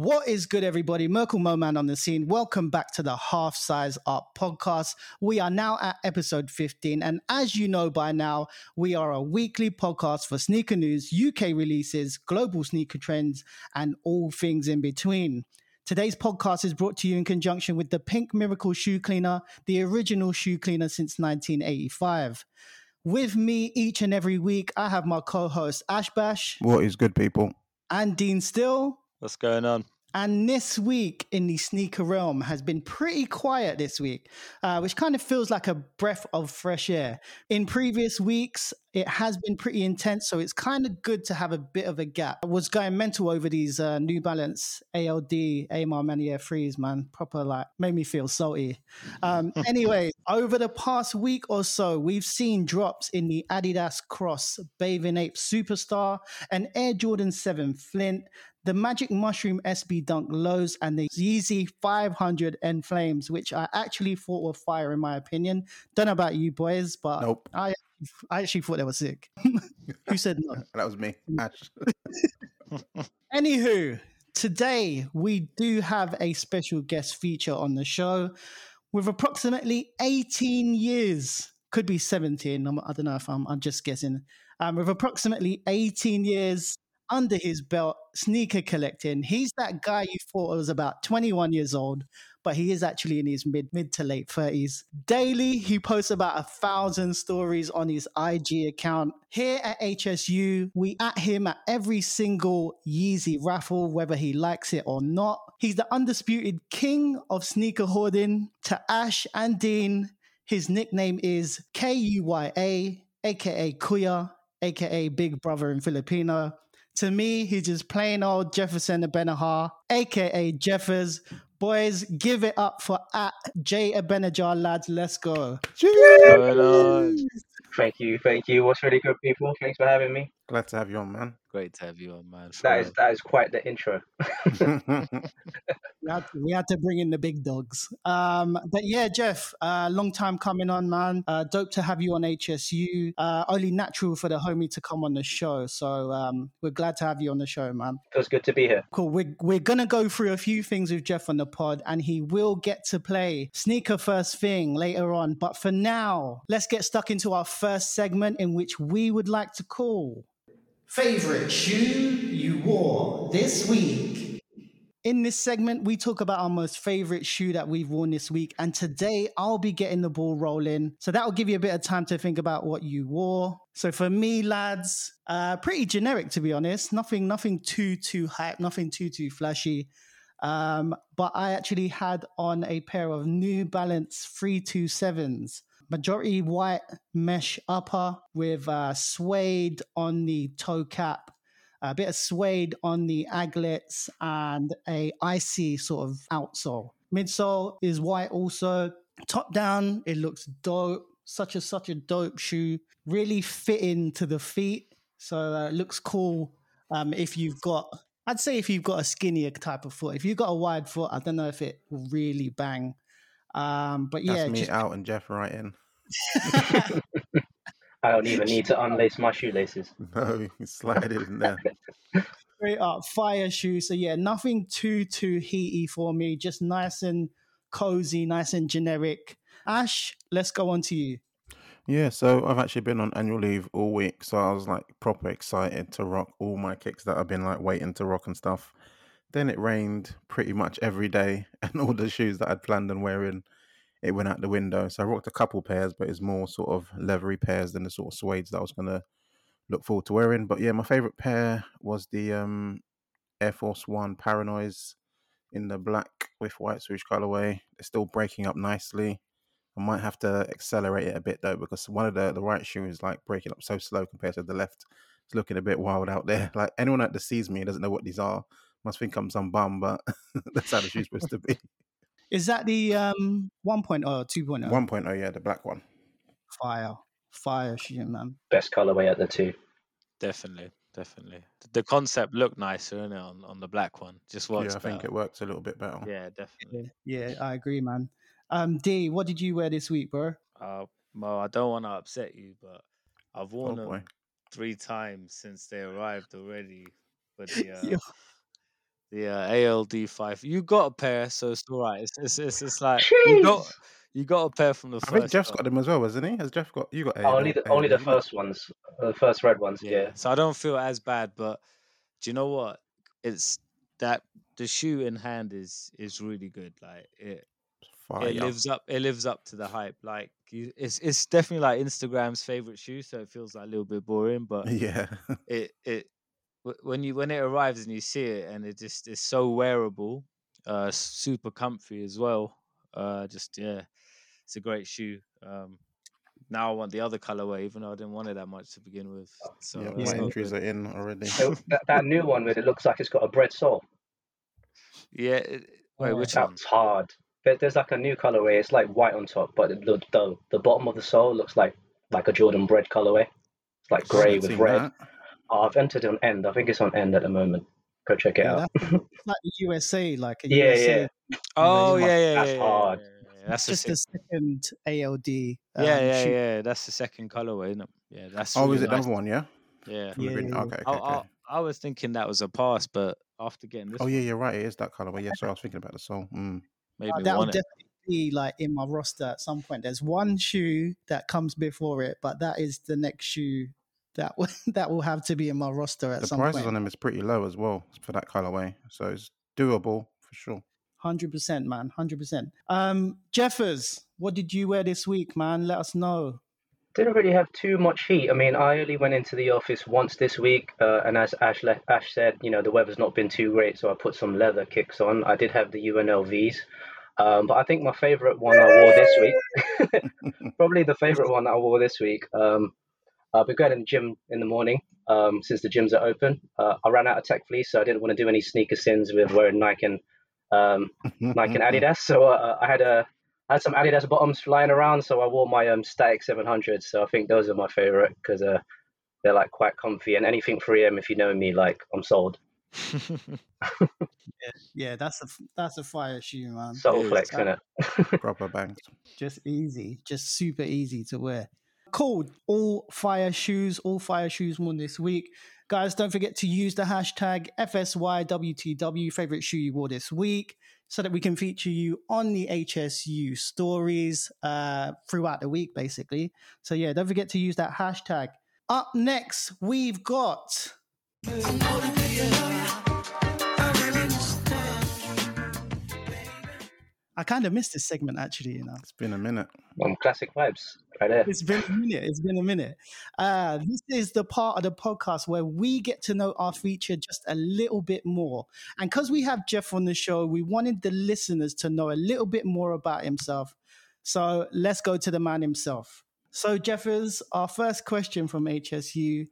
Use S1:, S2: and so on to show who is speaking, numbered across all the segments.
S1: What is good, everybody? Merkle Moman on the scene. Welcome back to the Half Size Up podcast. We are now at episode 15. And as you know by now, we are a weekly podcast for sneaker news, UK releases, global sneaker trends, and all things in between. Today's podcast is brought to you in conjunction with the Pink Miracle Shoe Cleaner, the original shoe cleaner since 1985. With me each and every week, I have my co host Ash Bash.
S2: What is good, people?
S1: And Dean Still.
S3: What's going on?
S1: And this week in the sneaker realm has been pretty quiet this week, uh, which kind of feels like a breath of fresh air. In previous weeks, it has been pretty intense, so it's kind of good to have a bit of a gap. I was going mental over these uh, New Balance ALD A Ma Maniere 3s, man. Proper, like, made me feel salty. Um, anyway, over the past week or so, we've seen drops in the Adidas Cross Bathing Ape Superstar and Air Jordan 7 Flint, the Magic Mushroom SB Dunk Lows and the Yeezy 500 Enflames, which I actually thought were fire in my opinion. Don't know about you boys, but
S2: nope.
S1: I I actually thought they were sick. Who said no?
S2: that was me,
S1: Anywho, today we do have a special guest feature on the show with approximately 18 years, could be 17. I'm, I do not know if I'm, I'm just guessing. Um, with approximately 18 years under his belt sneaker collecting. He's that guy you thought was about 21 years old, but he is actually in his mid mid to late 30s. Daily, he posts about a thousand stories on his IG account. Here at HSU, we at him at every single Yeezy raffle, whether he likes it or not. He's the undisputed king of sneaker hoarding. To Ash and Dean, his nickname is K U Y A, aka Kuya, aka Big Brother in Filipino. To me, he's just plain old Jefferson Abenojar, aka Jeffers. Boys, give it up for at J Abenojar, lads. Let's go.
S4: Thank you, thank you. What's really good, people? Thanks for having me.
S2: Glad to have you on, man.
S3: Great to have you on, man.
S4: That is that is quite the intro.
S1: we, had to, we had to bring in the big dogs. Um, but yeah, Jeff, uh, long time coming on, man. Uh, dope to have you on HSU. Uh, only natural for the homie to come on the show. So um, we're glad to have you on the show, man.
S4: Feels good to be here.
S1: Cool. We're, we're going to go through a few things with Jeff on the pod, and he will get to play Sneaker First Thing later on. But for now, let's get stuck into our first segment in which we would like to call Favorite shoe you wore this week. In this segment, we talk about our most favorite shoe that we've worn this week. And today I'll be getting the ball rolling. So that'll give you a bit of time to think about what you wore. So for me, lads, uh, pretty generic to be honest. Nothing, nothing too, too hype, nothing too, too flashy. Um, but I actually had on a pair of New Balance three 327s majority white mesh upper with uh, suede on the toe cap, a bit of suede on the aglets, and a icy sort of outsole. Midsole is white also. Top down, it looks dope. Such a such a dope shoe. Really fitting to the feet, so uh, it looks cool. Um, if you've got, I'd say if you've got a skinnier type of foot. If you've got a wide foot, I don't know if it will really bang. Um, but yeah,
S2: That's me
S1: just,
S2: out and Jeff right in.
S4: I don't even need to unlace my shoelaces.
S2: No, you slide it in there.
S1: straight up fire shoes. So yeah, nothing too too heaty for me. Just nice and cozy, nice and generic. Ash, let's go on to you.
S2: Yeah, so I've actually been on annual leave all week, so I was like proper excited to rock all my kicks that I've been like waiting to rock and stuff. Then it rained pretty much every day, and all the shoes that I'd planned on wearing, it went out the window. So I rocked a couple pairs, but it's more sort of leathery pairs than the sort of suedes that I was gonna look forward to wearing. But yeah, my favorite pair was the um, Air Force One Para-Noise in the black with white swoosh colorway. They're still breaking up nicely. I might have to accelerate it a bit though, because one of the the right shoe is like breaking up so slow compared to the left. It's looking a bit wild out there. Like anyone that sees me doesn't know what these are must think I'm some bum, but that's how the shoe's supposed to be.
S1: Is that the um 1.0 or 2.0?
S2: 1.0, yeah, the black one.
S1: Fire. Fire shoe, man.
S4: Best colorway at the two.
S3: Definitely, definitely. The concept looked nicer, isn't it, on, on the black one? Just works
S2: yeah, I think it works a little bit better.
S3: Yeah, definitely.
S1: Yeah, I agree, man. Um, D, what did you wear this week, bro?
S3: Uh, well, I don't want to upset you, but I've worn
S2: Oh,
S3: them
S2: boy.
S3: three times since they arrived already. But the uh,
S1: Yo.
S3: The uh, ALD five. You got a pair, so it's all right. It's it's it's, it's like you got you got a pair from the
S2: I think Jeff's
S3: shop.
S2: got them as well, hasn't he? Has Jeff got you got
S4: Oh, only
S2: ALD,
S4: the only the first ones, the first red ones.
S3: Yeah.
S4: Yeah.
S3: So I don't feel as bad, but do you know what? It's that the shoe in hand is is really good. Like it
S2: Fire.
S3: it lives up it lives up to the hype. Like you, it's it's definitely like Instagram's favorite shoe, so it feels like a little bit boring, but
S2: Yeah.
S3: it it when you when it arrives and you see it and it just is so wearable, uh super comfy as well. Uh just yeah, it's a great shoe. Um now I want the other colorway, even though I didn't want it that much to begin with. So
S2: yeah, my entries
S3: good.
S2: are in already.
S4: So that, that new one with it looks like it's got a bread sole.
S3: Yeah. It, wait,
S1: Oh,
S3: which one?
S4: That's hard. There, there's like a new colorway. It's like white on top, but the the, the bottom of the sole looks like like a Jordan bread colorway. It's like grey with red.
S2: that.
S4: I've entered on end. I think it's on end at the moment. Go check it
S1: Yeah,
S4: out.
S1: that's like the USA, like a
S4: Yeah,
S1: USA.
S4: yeah.
S3: Oh
S1: Really?
S3: yeah, yeah,
S4: That's
S3: yeah, yeah,
S4: hard.
S3: yeah, yeah, yeah. That's the
S1: Just the second ALD.
S3: Yeah,
S1: um,
S3: yeah,
S1: shoe.
S3: yeah. That's the second colorway, isn't it? Yeah, that's
S2: Oh,
S3: really
S2: is it the
S3: nice.
S2: other one? Yeah.
S3: Yeah.
S1: Yeah,
S2: green.
S1: yeah, yeah.
S2: Okay, okay,
S3: I,
S2: okay.
S3: I, I was thinking that was a pass, but after getting this
S2: Oh yeah, you're right. It is that colorway. Yeah, so I was thinking about the sole. Mm.
S3: made
S1: Uh, that'll definitely be like in my roster at some point. There's one shoe that comes before it, but that is the next shoe that will, that will have to be in my roster at
S2: The
S1: some
S2: prices
S1: point.
S2: on them is pretty low as well for that colorway, so it's doable for sure.
S1: Hundred percent, man. Hundred percent. Um, Jeffers, what did you wear this week, man? Let us know.
S4: Didn't really have too much heat. I mean, I only went into the office once this week, uh, and as Ash, le- Ash said, you know, the weather's not been too great, so I put some leather kicks on. I did have the UNLVs, um, but I think my favorite one I wore this week, probably the favorite one that I wore this week. Um, I've been going to the gym in the morning um, since the gyms are open. Uh, I ran out of tech fleece, so I didn't want to do any sneaker sins with wearing Nike and um, Nike and Adidas. So uh, I had a I had some Adidas bottoms flying around, so I wore my um, Static 700. So I think those are my favorite because uh, they're like quite comfy. And anything 3M, if you know me, like I'm sold.
S1: Yeah, that's a that's a fire shoe, man.
S4: Subtle
S3: is.
S4: flex in it.
S2: Proper bangs.
S1: Just easy, just super easy to wear. Cool. All fire shoes, all fire shoes won this week. Guys, don't forget to use the hashtag FSYWTW, favorite shoe you wore this week, so that we can feature you on the HSU stories uh, throughout the week, basically. So, yeah, don't forget to use that hashtag. Up next, we've got. I kind of missed this segment actually, you know.
S2: It's been a minute.
S4: Um, classic vibes right there.
S1: It's been a minute. It's been a minute. Uh, this is the part of the podcast where we get to know our feature just a little bit more. And because we have Jeff on the show, we wanted the listeners to know a little bit more about himself. So let's go to the man himself. So, Jeffers, our first question from HSU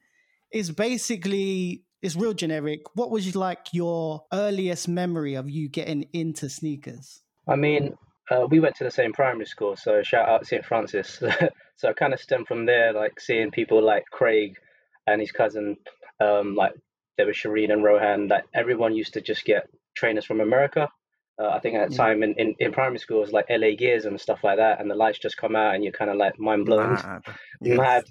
S1: is basically it's real generic. What was like your earliest memory of you getting into sneakers?
S4: I mean, uh, we went to the same primary school, so shout out St. Francis. so I kind of stemmed from there, like seeing people like Craig and his cousin, um, like there was Shireen and Rohan, that everyone used to just get trainers from America. Uh, I think at the
S1: Yeah.
S4: time in, in, in primary school, it was like LA Gears and stuff like that, and the lights just come out and you're kind of like mind blown.
S2: Mad. Yeah.
S4: Mad.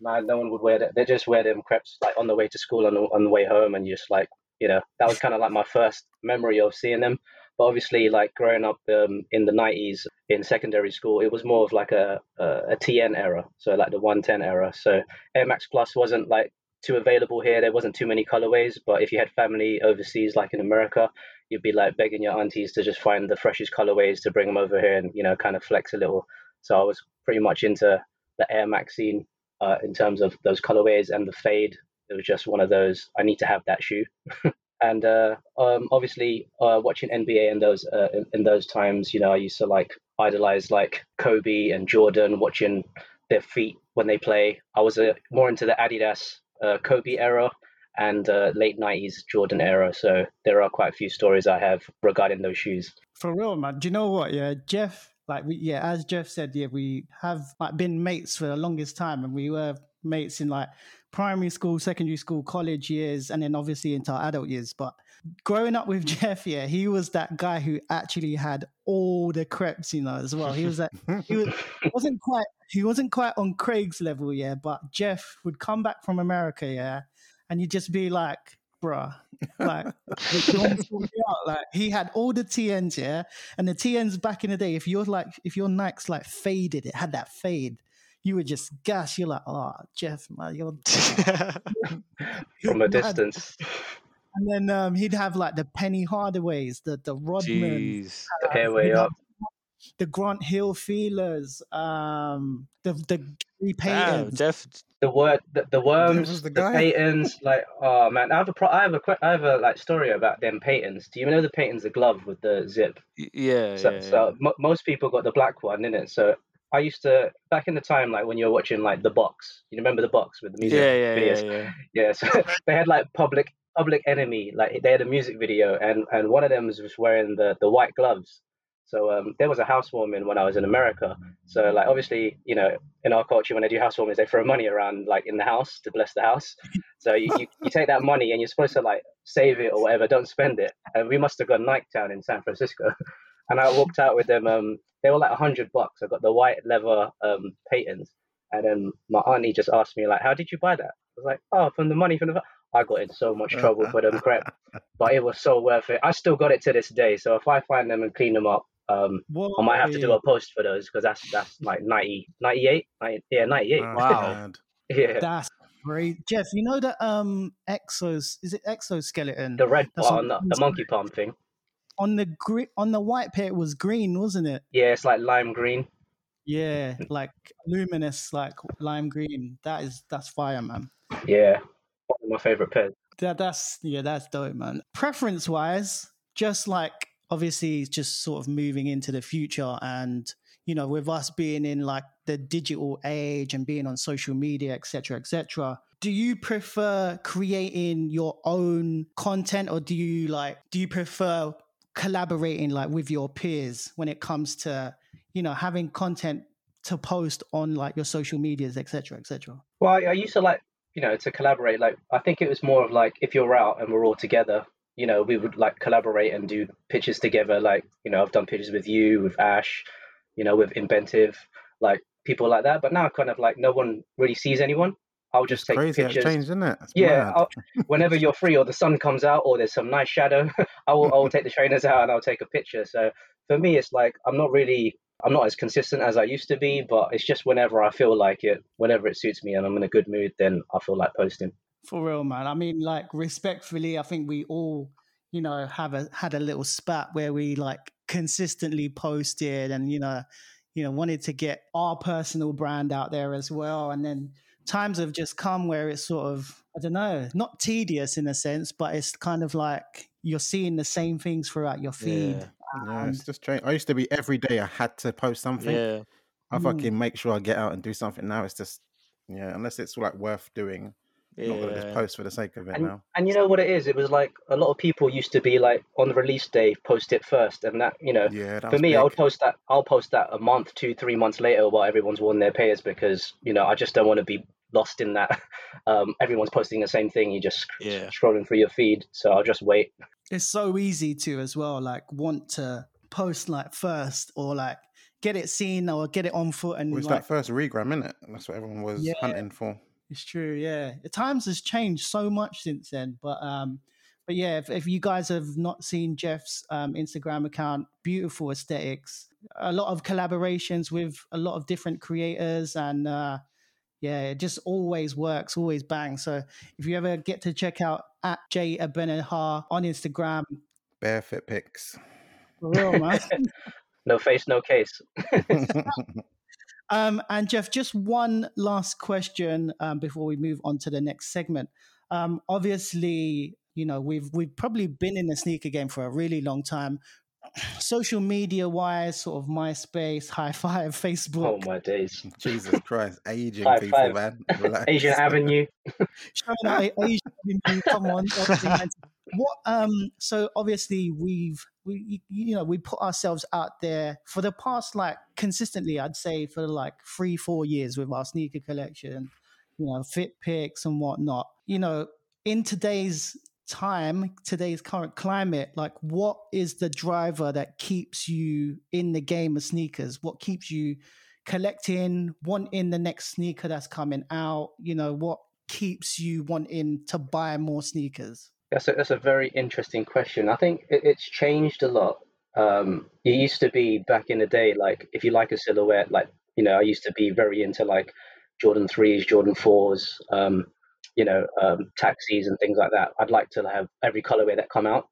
S4: Mad. No one would wear that. They just wear them crepes like on the way to school and on the way home, and you're just like, you know, that was kind of like my first memory of seeing them. But obviously, like growing up um, in the 90s in secondary school, it was more of like a, a, a TN era, so like the 110 era. So Air Max Plus wasn't like too available here. There wasn't too many colorways, but if you had family overseas, like in America, you'd be like begging your aunties to just find the freshest colorways to bring them over here and you know kind of flex a little. So I was pretty much into the Air Max scene uh, in terms of those colorways and the fade. It was just one of those. I need to have that shoe. and uh, um, obviously, uh, watching NBA in those uh, in, those times, you know, I used to like idolize like Kobe and Jordan, watching their feet when they play. I was uh, more into the Adidas uh, Kobe era and uh, late 90s Jordan era. So there are quite a few stories I have regarding those shoes.
S1: For real, man. Do you know what? Yeah, Jeff. Like we, yeah, as Jeff said, yeah, we have like been mates for the longest time, and we were mates in like primary school, secondary school, college years, and then obviously into our adult years. But growing up with Jeff, yeah, he was that guy who actually had all the crepes, you know, as well. He was that he was wasn't quite he wasn't quite on Craig's level, yeah, but Jeff would come back from America, yeah, and you'd just be like, bruh. Like, don't sort me out. like he had all the TNs, yeah, and the TNs back in the day. If you're like, if your Nikes like faded, it had that fade. You would just gas. You're like, oh, Jeff, man, you're
S4: from a distance.
S1: And then um, he'd have like the Penny Hardaways, the the Rodman,
S3: Jeez.
S4: The airway up.
S1: the Grant Hill Filas, um, the the Gary
S3: Damn,
S1: Paytons.
S3: Jeff.
S4: The word, the, the worms,
S2: the
S4: the. Paytons, like oh man, I have a pro- I have a que- I have a like story about them Paytons. Do you know the Paytons, the glove with the zip?
S3: Yeah,
S4: So,
S3: yeah,
S4: so mo most people got the black one, in it. So I used to back in the time, like when you were watching like the box. You remember the box with the music
S3: yeah, yeah,
S4: videos?
S3: yeah, yeah.
S4: Yeah, so they had like public public enemy, like they had a music video, and and one of them was was wearing the the white gloves. So um, there was a housewarming when I was in America. So like obviously, you know, in our culture, when they do housewarmings, they throw money around like in the house to bless the house. So you, you, you take that money and you're supposed to like save it or whatever, don't spend it. And we must have gone Nike Town in San Francisco, and I walked out with them. Um, they were like a hundred bucks. I got the white leather um Paytons, and then my auntie just asked me like, "How did you buy that?" I was like, "Oh, from the money from the." I got in so much trouble for them crap, but it was so worth it. I still got it to this day. So if I find them and clean them up, um,
S1: Whoa,
S4: I might have to do a post for those because that's that's like 90, 98, 90, yeah, 98.
S2: That's
S3: Wow.
S2: bad.
S4: yeah,
S1: That's great, Jeff. You know that um exos is it exoskeleton
S4: the red
S1: That's
S4: part
S1: on
S4: on the, the monkey palm thing.
S1: On the gri- on the white pair it was green, wasn't it?
S4: Yeah, it's like lime green.
S1: Yeah, mm. like luminous, like lime green. That is that's fire, man.
S4: Yeah, one of my favorite pairs.
S1: That that's yeah, that's dope, man. Preference wise, just like obviously just sort of moving into the future and you know, with us being in like the digital age and being on social media, etc., etc. Do you prefer creating your own content or do you like do you prefer collaborating like with your peers when it comes to, you know, having content to post on like your social medias, etc., etc.?
S4: Well, I, I used to like you know to collaborate. Like I think it was more of like if you're out and we're all together, you know, we would like collaborate and do pictures together. Like you know, I've done pictures with you, with Ash, you know, with Inventive, like people like that. But now kind of like no one really sees anyone. I'll just take
S2: Crazy, it's
S4: pictures.
S2: changed, isn't it? It's
S4: Yeah, whenever you're free or the sun comes out or there's some nice shadow, I will I will take the trainers out and I'll take a picture. So for me, it's like I'm not really I'm not as consistent as I used to be, but it's just whenever I feel like it, whenever it suits me and I'm in a good mood, then I feel like posting.
S1: For real, man. I mean, like respectfully, I think we all, you know, have a had a little spat where we like consistently posted and you know, you know, wanted to get our personal brand out there as well. And then times have just come where it's sort of, I don't know, not tedious in a sense, but it's kind of like you're seeing the same things throughout your feed.
S3: Yeah.
S2: Yeah, it's just changed. I used to be every day I had to post something.
S3: Yeah.
S2: I
S1: Mm.
S2: fucking make sure I get out and do something. Now it's just yeah, unless it's like worth doing. I'm not gonna just post for the sake of it
S4: And,
S2: now.
S4: and you know what it is? It was like a lot of people used to be like on the release day, post it first, and that you know.
S2: Yeah, that
S4: For
S2: was
S4: me,
S2: I'll
S4: post that. I'll post that a month, two, three months later, while everyone's worn their pairs, because you know I just don't want to be lost in that. Um, everyone's posting the same thing. You just
S3: Yeah.
S4: scrolling through your feed, so I'll just wait.
S1: it's so easy to as well, like want to post like first or like get it seen or get it on foot and
S2: Well, it's
S1: like
S2: that first regram, innit? That's what everyone was
S1: Yeah.
S2: hunting for.
S1: It's true, yeah. The times has changed so much since then, but um, but yeah, if, if you guys have not seen Jeff's um, Instagram account, beautiful aesthetics, a lot of collaborations with a lot of different creators, and uh, yeah, it just always works, always bang. So if you ever get to check out at J Abenojar on Instagram,
S2: Barefoot pics.
S1: for real, man.
S4: No face, no case.
S1: Um, and Jeff, just one last question um, before we move on to the next segment. Um, obviously, you know we've we've probably been in the sneaker game for a really long time. Social media wise, sort of MySpace, High Five,
S4: Oh
S1: Facebook, Oh
S4: my days.
S2: Jesus Christ, aging
S4: High
S2: people,
S4: five.
S2: man. Relax.
S4: Asian Avenue.
S1: showing out Asian. Avenue, Come on, obviously, man. What? Um, so obviously we've we you know we put ourselves out there for the past like consistently. I'd say for like three four years with our sneaker collection, you know, fit picks and whatnot. You know, in today's time, today's current climate, like what is the driver that keeps you in the game of sneakers? What keeps you collecting, wanting the next sneaker that's coming out? You know, what keeps you wanting to buy more sneakers?
S4: That's a, that's a very interesting question. I think it, it's changed a lot. Um, it used to be back in the day, like if you like a silhouette, like you know, I used to be very into like Jordan threes, Jordan fours, um, you know, um, taxis and things like that. I'd like to have every colorway that come out.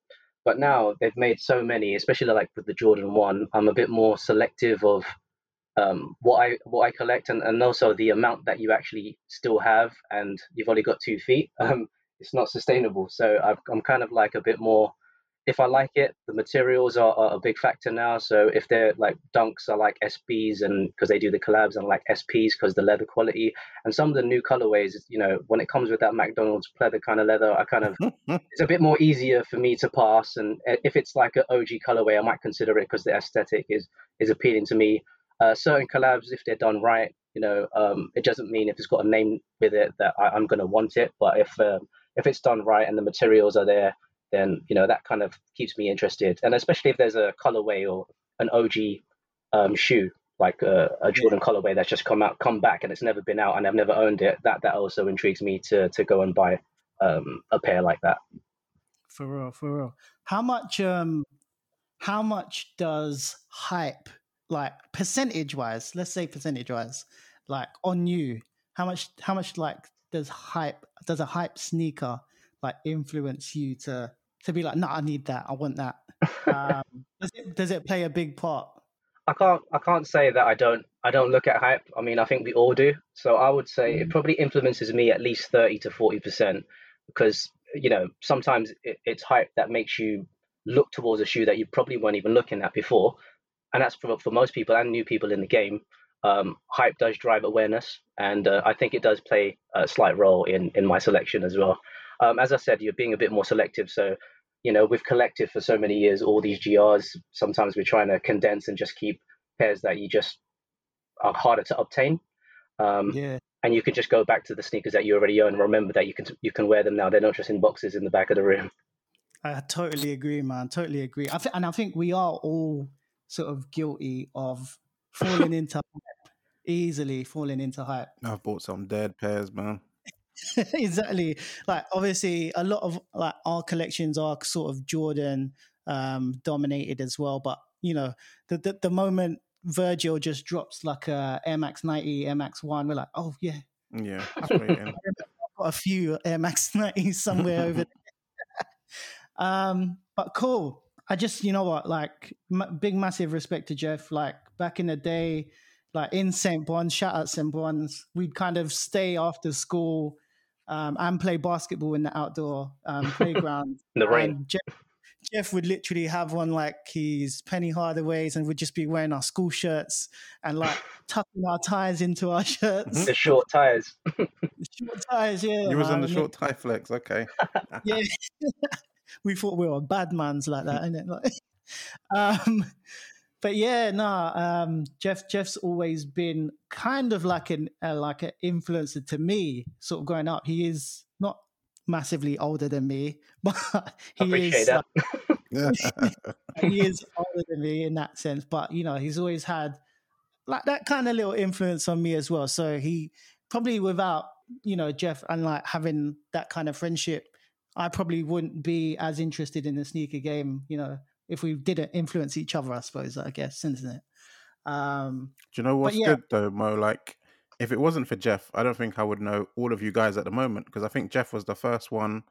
S4: But now they've made so many, especially like with the Jordan one. I'm a bit more selective of um, what I what I collect, and, and also the amount that you actually still have, and you've only got two feet. Um, it's not sustainable. So i am kind of like a bit more. If I like it, the materials are, are, a big factor now. So if they're like dunks are like SBs and because they do the collabs and like SPs because the leather quality and some of the new colorways, you know, when it comes with that McDonald's pleather kind of leather, I kind of it's a bit more easier for me to pass. And if it's like an OG colorway, I might consider it because the aesthetic is is appealing to me. Uh, certain collabs, if they're done right, you know, um, it doesn't mean if it's got a name with it that I, am going to want it. But if um, if it's done right and the materials are there, then you know that kind of keeps me interested. And especially if there's a colorway or an OG um, shoe, like a, a Jordan colorway that's just come out, come back, and it's never been out, and I've never owned it. That that also intrigues me to to go and buy um, a pair like that.
S1: For real, for real. How much um, how much does hype like percentage wise? Let's say percentage wise, like on you, how much how much like does hype does a hype sneaker like influence you to to be like, no, I need that, I want that. Um, does it does it play a big part?
S4: I can't I can't say that I don't I don't look at hype. I mean, I think we all do. So I would say mm. it probably influences me at least thirty to forty percent because you know sometimes it, it's hype that makes you look towards a shoe that you probably weren't even looking at before, and that's for for most people and new people in the game um, hype does drive awareness, and uh, I think it does play a slight role in in my selection as well. Um, as I said, you're being a bit more selective, so you know we've collected for so many years all these GRs. Sometimes we're trying to condense and just keep pairs that you just are harder to obtain. Um,
S1: yeah.
S4: And you can just go back to the sneakers that you already own. Remember that you can you can wear them now. They're not just in boxes in the back of the room.
S1: I totally agree, man. Totally agree. I th- and I think we are all sort of guilty of falling into hype, easily falling into hype.
S2: I've bought some dead pairs, man.
S1: exactly. Like obviously, a lot of like our collections are sort of Jordan um, dominated as well. But you know, the, the the moment Virgil just drops like a Air Max 90, Air Max One, we're like, oh yeah,
S2: yeah.
S1: I've got a few Air Max 90s somewhere over there. um, but cool. I just, you know what, like, m- big, massive respect to Jeff. Like, back in the day, like in St. Bon's, shout out St. Bon's, we'd kind of stay after school um, and play basketball in the outdoor um, playground.
S4: in the rain.
S1: Jeff, Jeff, would literally have on like his Penny Hardaways and would just be wearing our school shirts and like tucking our ties into our shirts.
S4: The short ties.
S1: short ties, yeah.
S2: You was on the short tie flex, okay.
S1: yeah we thought we were bad mans like that, innit? Like, um, but yeah, no, um, Jeff. Jeff's always been kind of like an uh, like an influencer to me, sort of growing up. He is not massively older than me, but he is. Like, he is older than me in that sense, but you know, he's always had like that kind of little influence on me as well. So he probably without you know Jeff and like having that kind of friendship I probably wouldn't be as interested in the sneaker game, you know, if we didn't influence each other, I suppose, I guess, isn't it? Um,
S2: Do you know what's yeah. good though, Mo? Like, if it wasn't for Jeff, I don't think I would know all of you guys at the moment because I think Jeff was the first one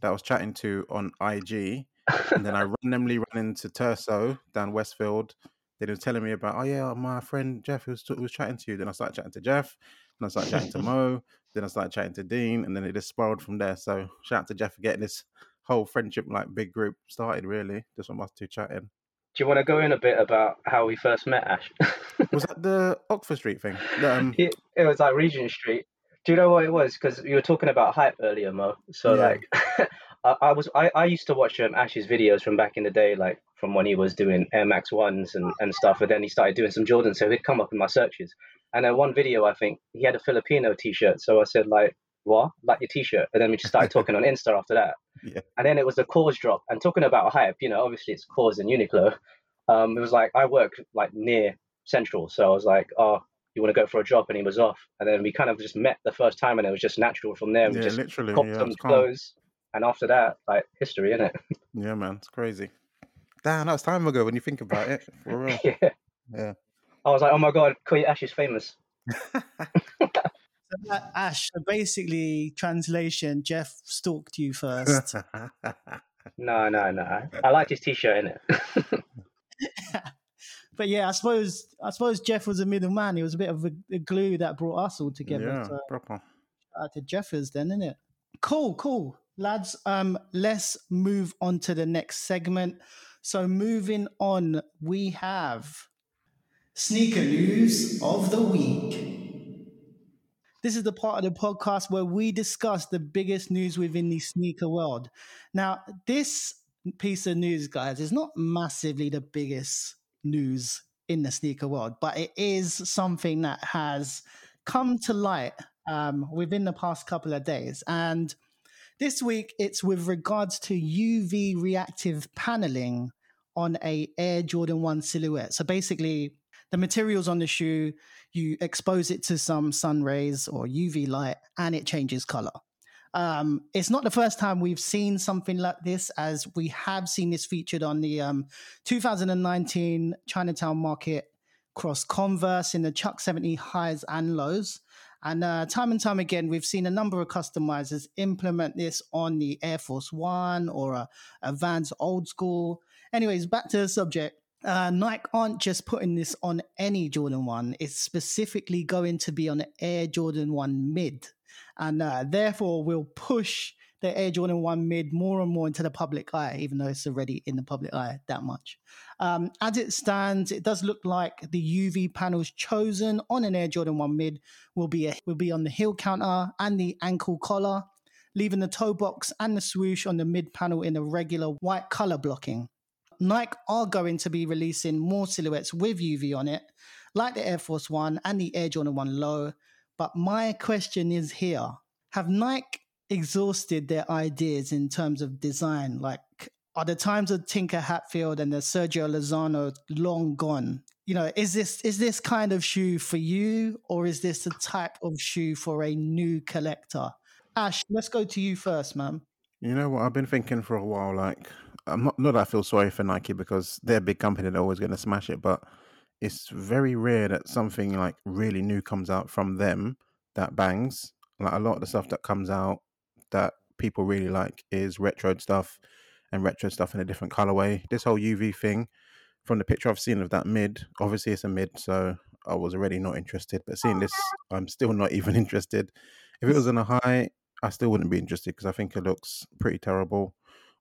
S2: that I was chatting to on IG. and then I randomly ran into Terso down Westfield. Then he was telling me about, oh yeah, my friend Jeff was, was chatting to you. Then I started chatting to Jeff. I started chatting to Mo. Then I started chatting to Dean, and then it just spiraled from there. So shout out to Jeff for getting this whole friendship like big group started. Really, just from us two chatting.
S4: Do you want to go in a bit about how we first met, Ash?
S2: was that the Oxford Street thing?
S4: Um... It, it, was like Regent Street. Do you know what it was? Because you were talking about hype earlier, Mo. So yeah. like, I, I, was I, I used to watch um, Ash's videos from back in the day, like from when he was doing Air Max ones and, and stuff. And then he started doing some Jordan, so he'd come up in my searches. And then one video, I think he had a Filipino T-shirt. So I said like, "What? Like your T-shirt?" And then we just started talking on Insta after that.
S2: Yeah.
S4: And then it was the KAWS drop. And talking about hype, you know, obviously it's KAWS and Uniqlo. Um, it was like I work like near Central, so I was like, "Oh, you want to go for a drop?" And he was off. And then we kind of just met the first time, and it was just natural from there. We
S2: yeah,
S4: just
S2: literally.
S4: copped
S2: yeah,
S4: some clothes, and after that, like history, isn't it?
S2: Yeah, man, it's crazy. Damn, that was time ago when you think about it. For real.
S4: yeah.
S2: Yeah.
S4: I was like, oh my god, Queen Ash is famous.
S1: So, uh, Ash, so basically, translation: Jeff stalked you first.
S4: No, no, no. I liked his t-shirt in it.
S1: but yeah, I suppose I suppose Jeff was a middleman. He was a bit of a, a glue that brought us all together.
S2: yeah,
S1: So
S2: proper.
S1: shout out to Jeffers then, isn't it? Cool, cool. Lads, um, let's move on to the next segment. So moving on, we have Sneaker News of the Week. This is the part of the podcast where we discuss the biggest news within the sneaker world. Now, this piece of news, guys, is not massively the biggest news in the sneaker world, but it is something that has come to light um, within the past couple of days. And this week, it's with regards to UV reactive paneling on a Air Jordan 1 silhouette. So basically, the materials on the shoe, you expose it to some sun rays or UV light, and it changes color. Um, it's not the first time we've seen something like this, as we have seen this featured on the um, 2019 Chinatown Market Cross Converse in the Chuck 70 highs and lows. And uh, time and time again, we've seen a number of customizers implement this on the Air Force One or a, a Vans Old School. Anyways, back to the subject. Uh, Nike aren't just putting this on any Jordan 1, it's specifically going to be on Air Jordan 1 mid. And uh, therefore, will push the Air Jordan 1 mid more and more into the public eye, even though it's already in the public eye that much. Um, as it stands, it does look like the UV panels chosen on an Air Jordan 1 mid will be, a, will be on the heel counter and the ankle collar, leaving the toe box and the swoosh on the mid panel in a regular white color blocking. Nike are going to be releasing more silhouettes with UV on it, like the Air Force One and the Air Jordan 1 Low. But my question is here Have Nike exhausted their ideas in terms of design? Like, are the times of Tinker Hatfield and the Sergio Lozano long gone? You know, is this is this kind of shoe for you, or is this a type of shoe for a new collector? Ash, let's go to you first, man.
S2: You know what? I've been thinking for a while. Like, I'm not not that I feel sorry for Nike because they're a big company; they're always going to smash it. But it's very rare that something like really new comes out from them that bangs. Like a lot of the stuff that comes out that people really like is retro stuff and retro stuff in a different colorway. This whole UV thing, from the picture I've seen of that mid, obviously it's a mid, so I was already not interested. But seeing this, I'm still not even interested. If it was on a high, I still wouldn't be interested because I think it looks pretty terrible.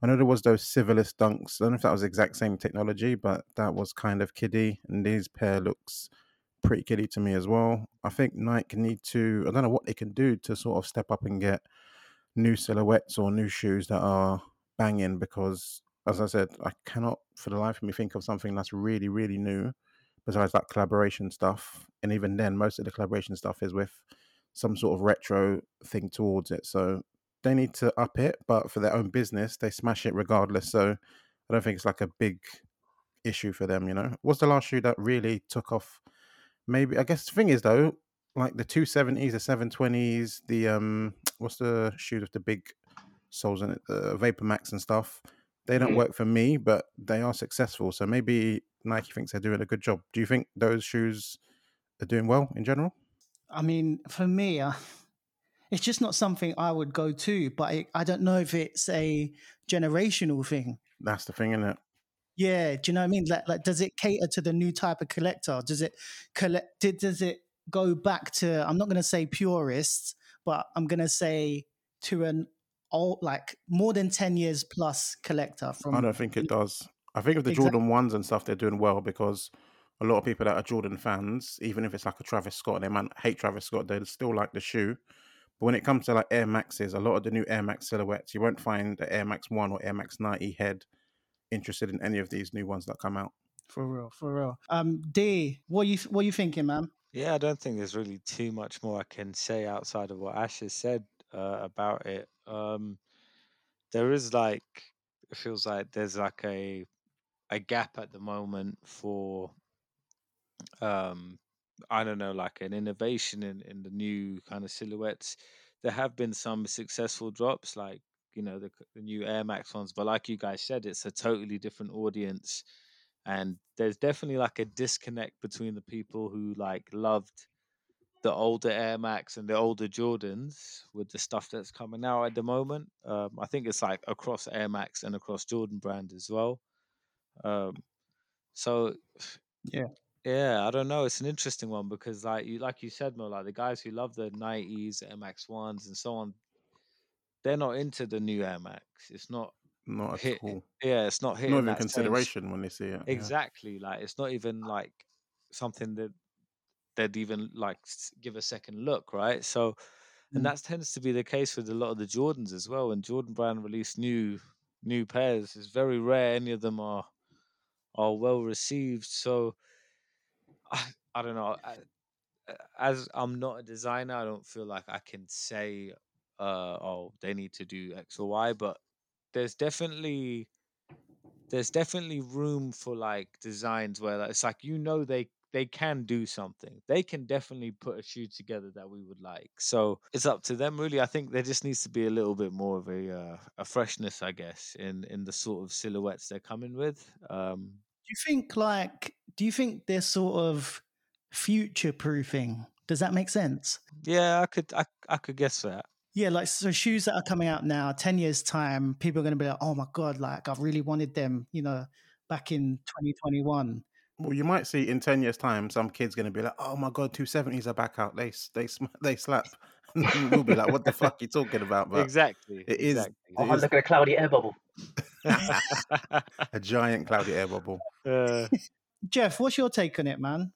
S2: I know there was those Civilist dunks. I don't know if that was the exact same technology, but that was kind of kiddie. And these pair looks pretty kiddie to me as well. I think Nike need to. I don't know what they can do to sort of step up and get new silhouettes or new shoes that are banging. Because as I said, I cannot for the life of me think of something that's really really new besides that collaboration stuff. And even then, most of the collaboration stuff is with some sort of retro thing towards it. So they need to up it, but for their own business, they smash it regardless. So I don't think it's like a big issue for them, you know. What's the last shoe that really took off? Maybe I guess the thing is though, like the two seventies, the seven twenties, the um what's the shoe with the big soles in it, the Vapor Max and stuff. They don't
S4: Mhm.
S2: work for me, but they are successful. So maybe Nike thinks they're doing a good job. Do you think those shoes are doing well in general?
S1: I mean, for me, uh, it's just not something I would go to, but I, I don't know if it's a generational thing.
S2: That's the thing, isn't it?
S1: Yeah, do you know what I mean? Like, like does it cater to the new type of collector? Does it collect? Did, does it go back to? I'm not going to say purists, but I'm going to say to an old, like more than ten years plus collector. From
S2: I don't think it does. I think with the
S1: Exact-
S2: Jordan ones and stuff, they're doing well because a lot of people that are Jordan fans, even if it's like a Travis Scott, they might hate Travis Scott, they still like the shoe. But when it comes to like Air Maxes, a lot of the new Air Max silhouettes, you won't find the Air Max One or Air Max 90 head interested in any of these new ones that come out.
S1: for real, for real. Um, D, what you what you thinking, man?
S3: Yeah, I don't think there's really too much more I can say outside of what Ash has said uh, about it. Um, there is like, it feels like there's like a a gap at the moment for, um, I don't know, like an innovation in in the new kind of silhouettes. There have been some successful drops, like you know the, the new Air Max ones, but like you guys said, it's a totally different audience, and there's definitely like a disconnect between the people who like loved the older Air Max and the older Jordans with the stuff that's coming out at the moment. Um, I think it's like across Air Max and across Jordan brand as well. Um, so
S1: Yeah.
S3: Yeah, I don't know. It's an interesting one because like you like you said, Mo, like the guys who love the nineties, Air Max ones and so on, they're not into the new Air Max. It's not
S2: Not at
S3: hit
S2: all.
S3: yeah, it's not hitting
S2: Not even consideration when they see it. yeah.
S3: Exactly. Like it's not even like something that they'd even like give a second look, right? So, and
S1: Mm.
S3: that tends to be the case with a lot of the Jordans as well. When Jordan Brand release new new pairs, it's very rare any of them are are well received. So, I I don't know. I, as I'm not a designer, I don't feel like I can say, uh, oh, they need to do X or Y, but there's definitely there's definitely room for like designs where it's like you know they they can do something. They can definitely put a shoe together that we would like. So it's up to them really. I think there just needs to be a little bit more of a uh, a freshness, I guess, in in the sort of silhouettes they're coming with. Um,
S1: Do you think like do you think they're sort of future proofing? Does that make sense?
S3: yeah, I could I I could guess that.
S1: Yeah, like so shoes that are coming out now, 10 years time, people are gonna be like, Oh my god, like I've really wanted them, you know, back in 2021.
S2: Well, you might see in ten years' time some kids going to be like, "Oh my god, two seventies are back out. They they they slap." We'll be like, "What the fuck are you talking about?" But
S3: exactly.
S2: it is-
S3: exactly.
S4: Oh,
S2: It is-
S4: look at a cloudy air bubble.
S2: a giant cloudy air bubble.
S3: Uh,
S1: Jeff, what's your take on it, man?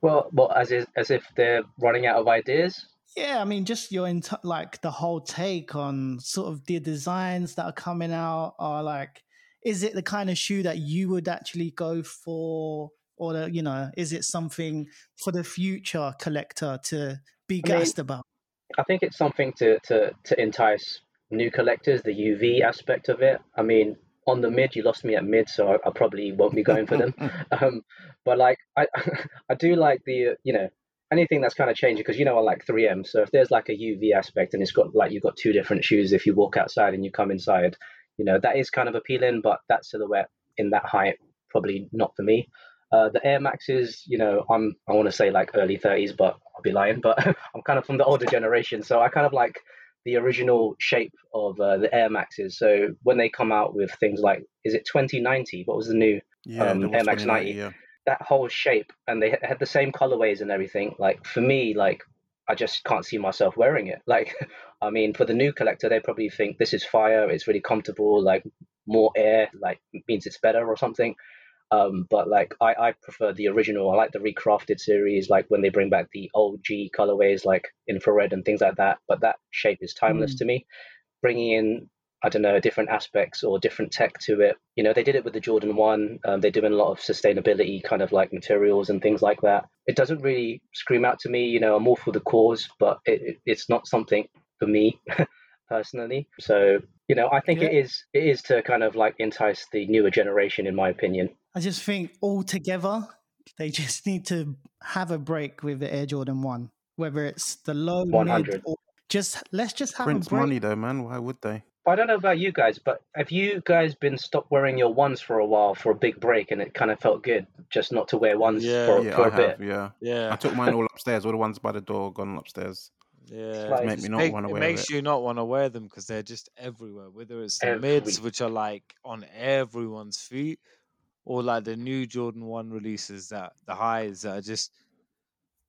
S4: Well, well, as if, as if they're running out of ideas.
S1: Yeah, I mean, just your ent- like the whole take on sort of the designs that are coming out are like, is it the kind of shoe that you would actually go for, or the, you know, is it something for the future collector to be
S4: I mean,
S1: gassed about?
S4: I think it's something to, to, to entice new collectors, the UV aspect of it. I mean, on the mid, you lost me at mid, so I, I probably won't be going for them. um, but like, I I do like the you know anything that's kind of changing because you know I like 3M. So if there's like a UV aspect and it's got like you've got two different shoes if you walk outside and you come inside, you know that is kind of appealing. But that silhouette in that height probably not for me. Uh, the Air Maxes, you know, I'm I want to say like early 30s, but I'll be lying. But I'm kind of from the older generation, so I kind of like the original shape of uh, the Air Maxes. So when they come out with things like, is it 2090? What was the new
S2: Yeah,
S4: Um, Air Max 90.
S2: Yeah.
S4: that whole shape and they had the same colorways and everything like for me like i just can't see myself wearing it like i mean for the new collector they probably think this is fire it's really comfortable like more air like means it's better or something um but like i i prefer the original i like the recrafted series like when they bring back the OG colorways like infrared and things like that but that shape is timeless
S1: Mm.
S4: to me bringing in I don't know, different aspects or different tech to it. You know, they did it with the Jordan 1. Um, they're doing a lot of sustainability kind of like materials and things like that. It doesn't really scream out to me. You know, I'm all for the cause, but it, it, it's not something for me personally. So, you know, I think it is it is to kind of like entice the newer generation, in my opinion.
S1: I just think altogether, they just need to have a break with the Air Jordan 1, whether it's the low, mid,
S4: 100.
S1: or just let's just have
S2: Prints
S1: a break.
S2: money though, man. Why would they?
S4: I don't know about you guys, but have you guys been stopped wearing your ones for a while for a big break, and it kind of felt good just not to wear ones
S3: Yeah.
S4: for,
S2: Yeah,
S4: for
S2: I
S4: a bit?
S2: have. Yeah,
S3: yeah.
S2: I took mine all upstairs. All the ones by the door gone upstairs.
S3: Yeah,
S4: like-
S3: it
S2: Make me not
S3: make-
S2: wanna
S3: it makes
S2: it.
S3: you not want to wear them because they're just everywhere. Whether it's the
S4: Every-
S3: mids, which are like on everyone's feet, or like the new Jordan One releases that the highs that are just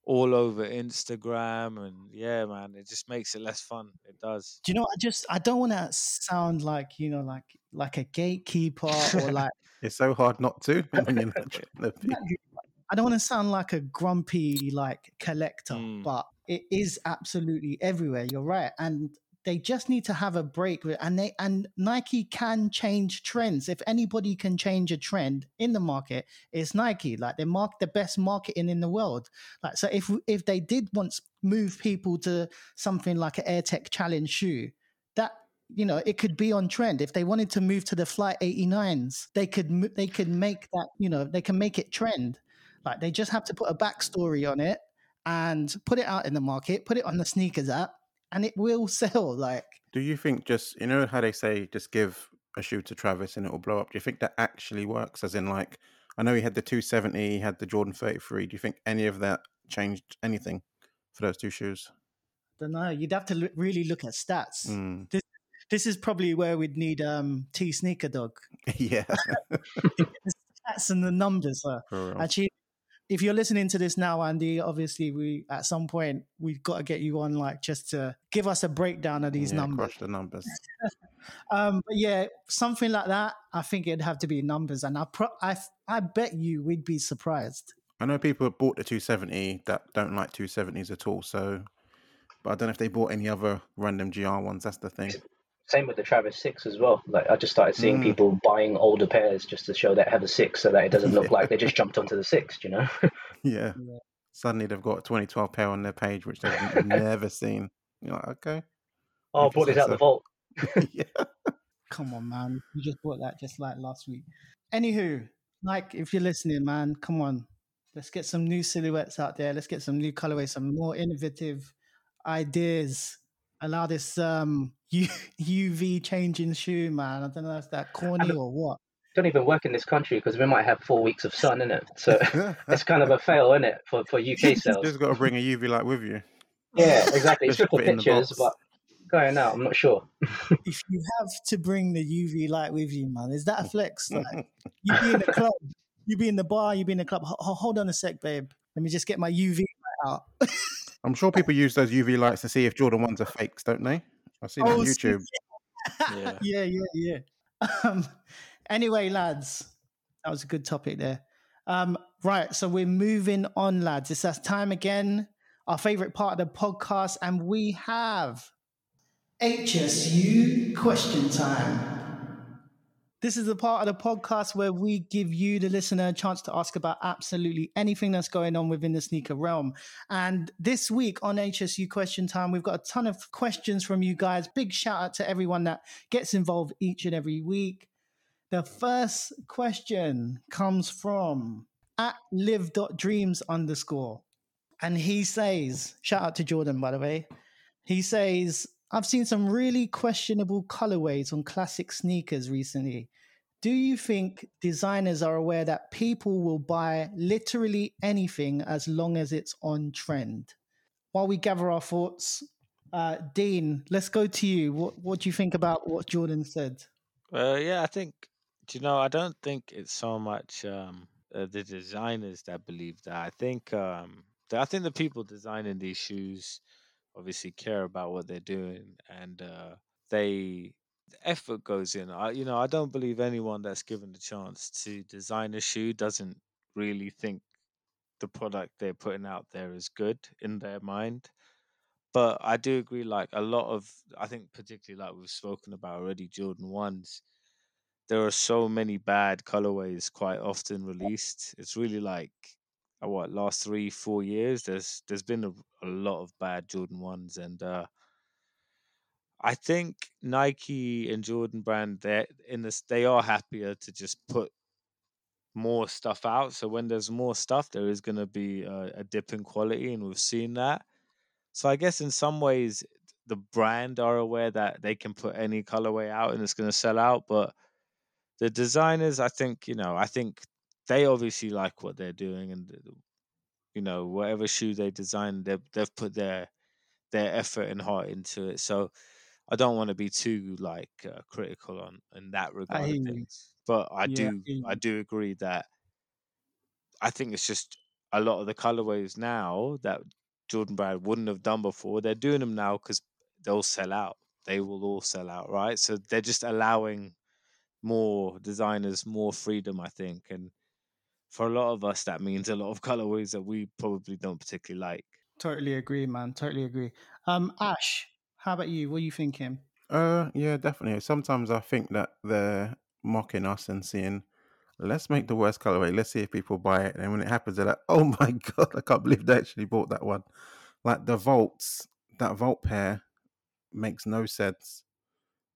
S3: all over Instagram, and yeah, man, it just makes it less fun. It does.
S1: Do you know? I just I don't want to sound like you know like like a gatekeeper or like
S2: It's so hard not to when you're not trying to be.
S1: I don't want to sound like a grumpy like collector,
S3: Mm.
S1: but it is absolutely everywhere. You're right, and they just need to have a break and they and Nike can change trends. If anybody can change a trend in the market, it's Nike. Like they mark the best marketing in the world. Like so, if if they did once move people to something like an AirTech Challenge shoe, that you know it could be on trend. If they wanted to move to the Flight 89s, they could they could make that you know they can make it trend. Like they just have to put a backstory on it and put it out in the market, put it on the sneakers app, and it will sell. Like
S2: Do you think just you know how they say just give a shoe to Travis and it will blow up? Do you think that actually works? As in, like, I know he had the 270, he had the Jordan 33. Do you think any of that changed anything for those two shoes?
S1: don't know. You'd have to look, really look at stats.
S2: Mm.
S1: This, this is probably where we'd need um T sneaker dog.
S2: yeah,
S1: the stats and the numbers. Uh, actually, if you're listening to this now, Andy, obviously we at some point we've got to get you on, like just to give us a breakdown of these
S2: yeah,
S1: numbers.
S2: Crush the numbers.
S1: Um, but yeah, something like that. I think it'd have to be numbers, and I pro- I I bet you we'd be surprised.
S2: I know people have bought the 270 that don't like 270s at all. So, but I don't know if they bought any other random GR ones. That's the thing.
S4: Same with the Travis Six as well. Like I just started seeing
S2: Mm.
S4: people buying older pairs just to show that have a six, so that it doesn't look like they just jumped onto the six. You know.
S2: Yeah.
S1: Yeah.
S2: Suddenly they've got a 2012 pair on their page, which they've never seen. You're like, okay.
S4: oh, I brought this out the vault.
S2: yeah.
S1: Come on, man. You just bought that just like last week. Anywho, like if you're listening, man, come on. Let's get some new silhouettes out there. Let's get some new colorways, some more innovative ideas. Allow this um U- UV changing shoe, man. I don't know if that corny or what.
S4: Don't even work in this country because we might have four weeks of sun in it. So it's kind of a fail, isn't it, for for UK sales?
S2: You just got to bring a UV light with you.
S4: Yeah, exactly. It's
S2: Just
S4: good for
S2: fit in the
S4: pictures, but going out, I'm not sure.
S1: If you have to bring the UV light with you, man, is that a flex? Like you be in the club, you be in the bar, you be in the club. Ho- ho- hold on a sec, babe. Let me just get my UV light out.
S2: I'm sure people use those UV lights to see if Jordan ones are fakes, don't they? I've seen it
S1: Oh,
S2: on YouTube.
S3: Yeah.
S1: yeah, yeah, yeah. Um, anyway, lads, that was a good topic there. Um, right, so we're moving on, lads. It's that time again, our favorite part of the podcast, and we have HSU question time. This is the part of the podcast where we give you, the listener, a chance to ask about absolutely anything that's going on within the sneaker realm. And this week on HSU Question Time, we've got a ton of questions from you guys. Big shout out to everyone that gets involved each and every week. The first question comes from at live.dreams underscore. And he says, shout out to Jordan, by the way. He says, I've seen some really questionable colorways on classic sneakers recently. Do you think designers are aware that people will buy literally anything as long as it's on trend? While we gather our thoughts, uh, Dean, let's go to you. What, what do you think about what Jordan said?
S3: Uh, yeah, I think. You know? I don't think it's so much um, uh, the designers that believe that. I think. Um, I think the people designing these shoes obviously care about what they're doing, and uh, they the effort goes in. I, you know, I don't believe anyone that's given the chance to design a shoe doesn't really think the product they're putting out there is good in their mind. But I do agree, like a lot of, I think, particularly like we've spoken about already, Jordan ones there are so many bad colorways quite often released. It's really like uh, what last three four years. There's there's been a, a lot of bad Jordan ones, and uh, I think Nike and Jordan brand they in this they are happier to just put more stuff out. So when there's more stuff, there is going to be a, a dip in quality, and we've seen that. So I guess in some ways the brand are aware that they can put any colorway out and it's going to sell out, but the designers i think you know i think they obviously like what they're doing and you know whatever shoe they design they've, they've put their their effort and heart into it. So i don't want to be too like uh, critical on in that regard
S1: hear
S3: of
S1: you.
S3: things but i
S1: Yeah,
S3: do
S1: hear
S3: i do agree that i think it's just a lot of the colorways now that jordan brand wouldn't have done before they're doing them now because they'll sell out. They will all sell out right? So they're just allowing more designers more freedom i think and for a lot of us that means a lot of colorways that we probably don't particularly like
S1: Totally agree, man. Totally agree. Um, Ash, how about you? What are you thinking?
S2: Uh, yeah, definitely. Sometimes I think that they're mocking us and saying, "Let's make the worst colorway. Let's see if people buy it." And when it happens, they're like, "Oh my god, I can't believe they actually bought that one." Like the Volts, that Volt pair makes no sense.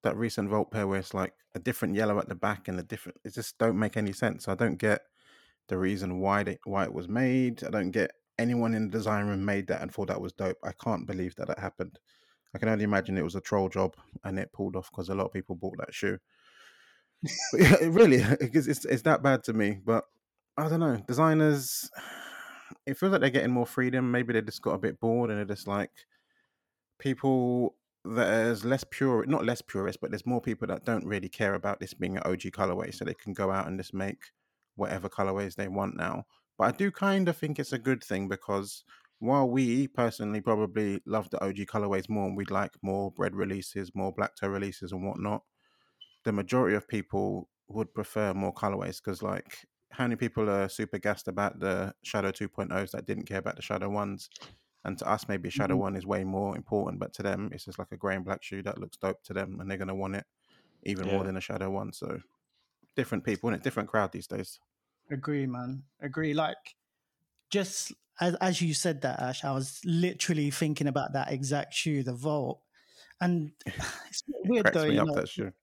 S2: That recent Volt pair where it's like a different yellow at the back and a different, it just don't make any sense. I don't get the reason why they why it was made. I don't get anyone in the design room made that and thought that was dope. I can't believe that that happened. I can only imagine it was a troll job and it pulled off because a lot of people bought that shoe. yeah, it really, it's, it's it's that bad to me. But I don't know. Designers, it feels like they're getting more freedom. Maybe they just got a bit bored and they're just like people. There's less pure, not less purist, but there's more people that don't really care about this being an OG colorway, so they can go out and just make whatever colorways they want now. But I do kind of think it's a good thing because while we personally probably love the OG colorways more and we'd like more bread releases, more black toe releases and whatnot, the majority of people would prefer more colorways because like how many people are super gassed about the Shadow 2.0s that didn't care about the Shadow ones? And to us, maybe Shadow
S1: Mhm.
S2: One is way more important, but to them, it's just like a grey and black shoe that looks dope to them, and they're gonna want it even more than a Shadow One. So different people, and it different crowd these days.
S1: Agree, man. Agree. Like, just as as you said that, Ash, I was literally thinking about that exact shoe, the Volt, and it's weird
S2: Cracks
S1: though. You
S2: up
S1: know,
S2: that shoe.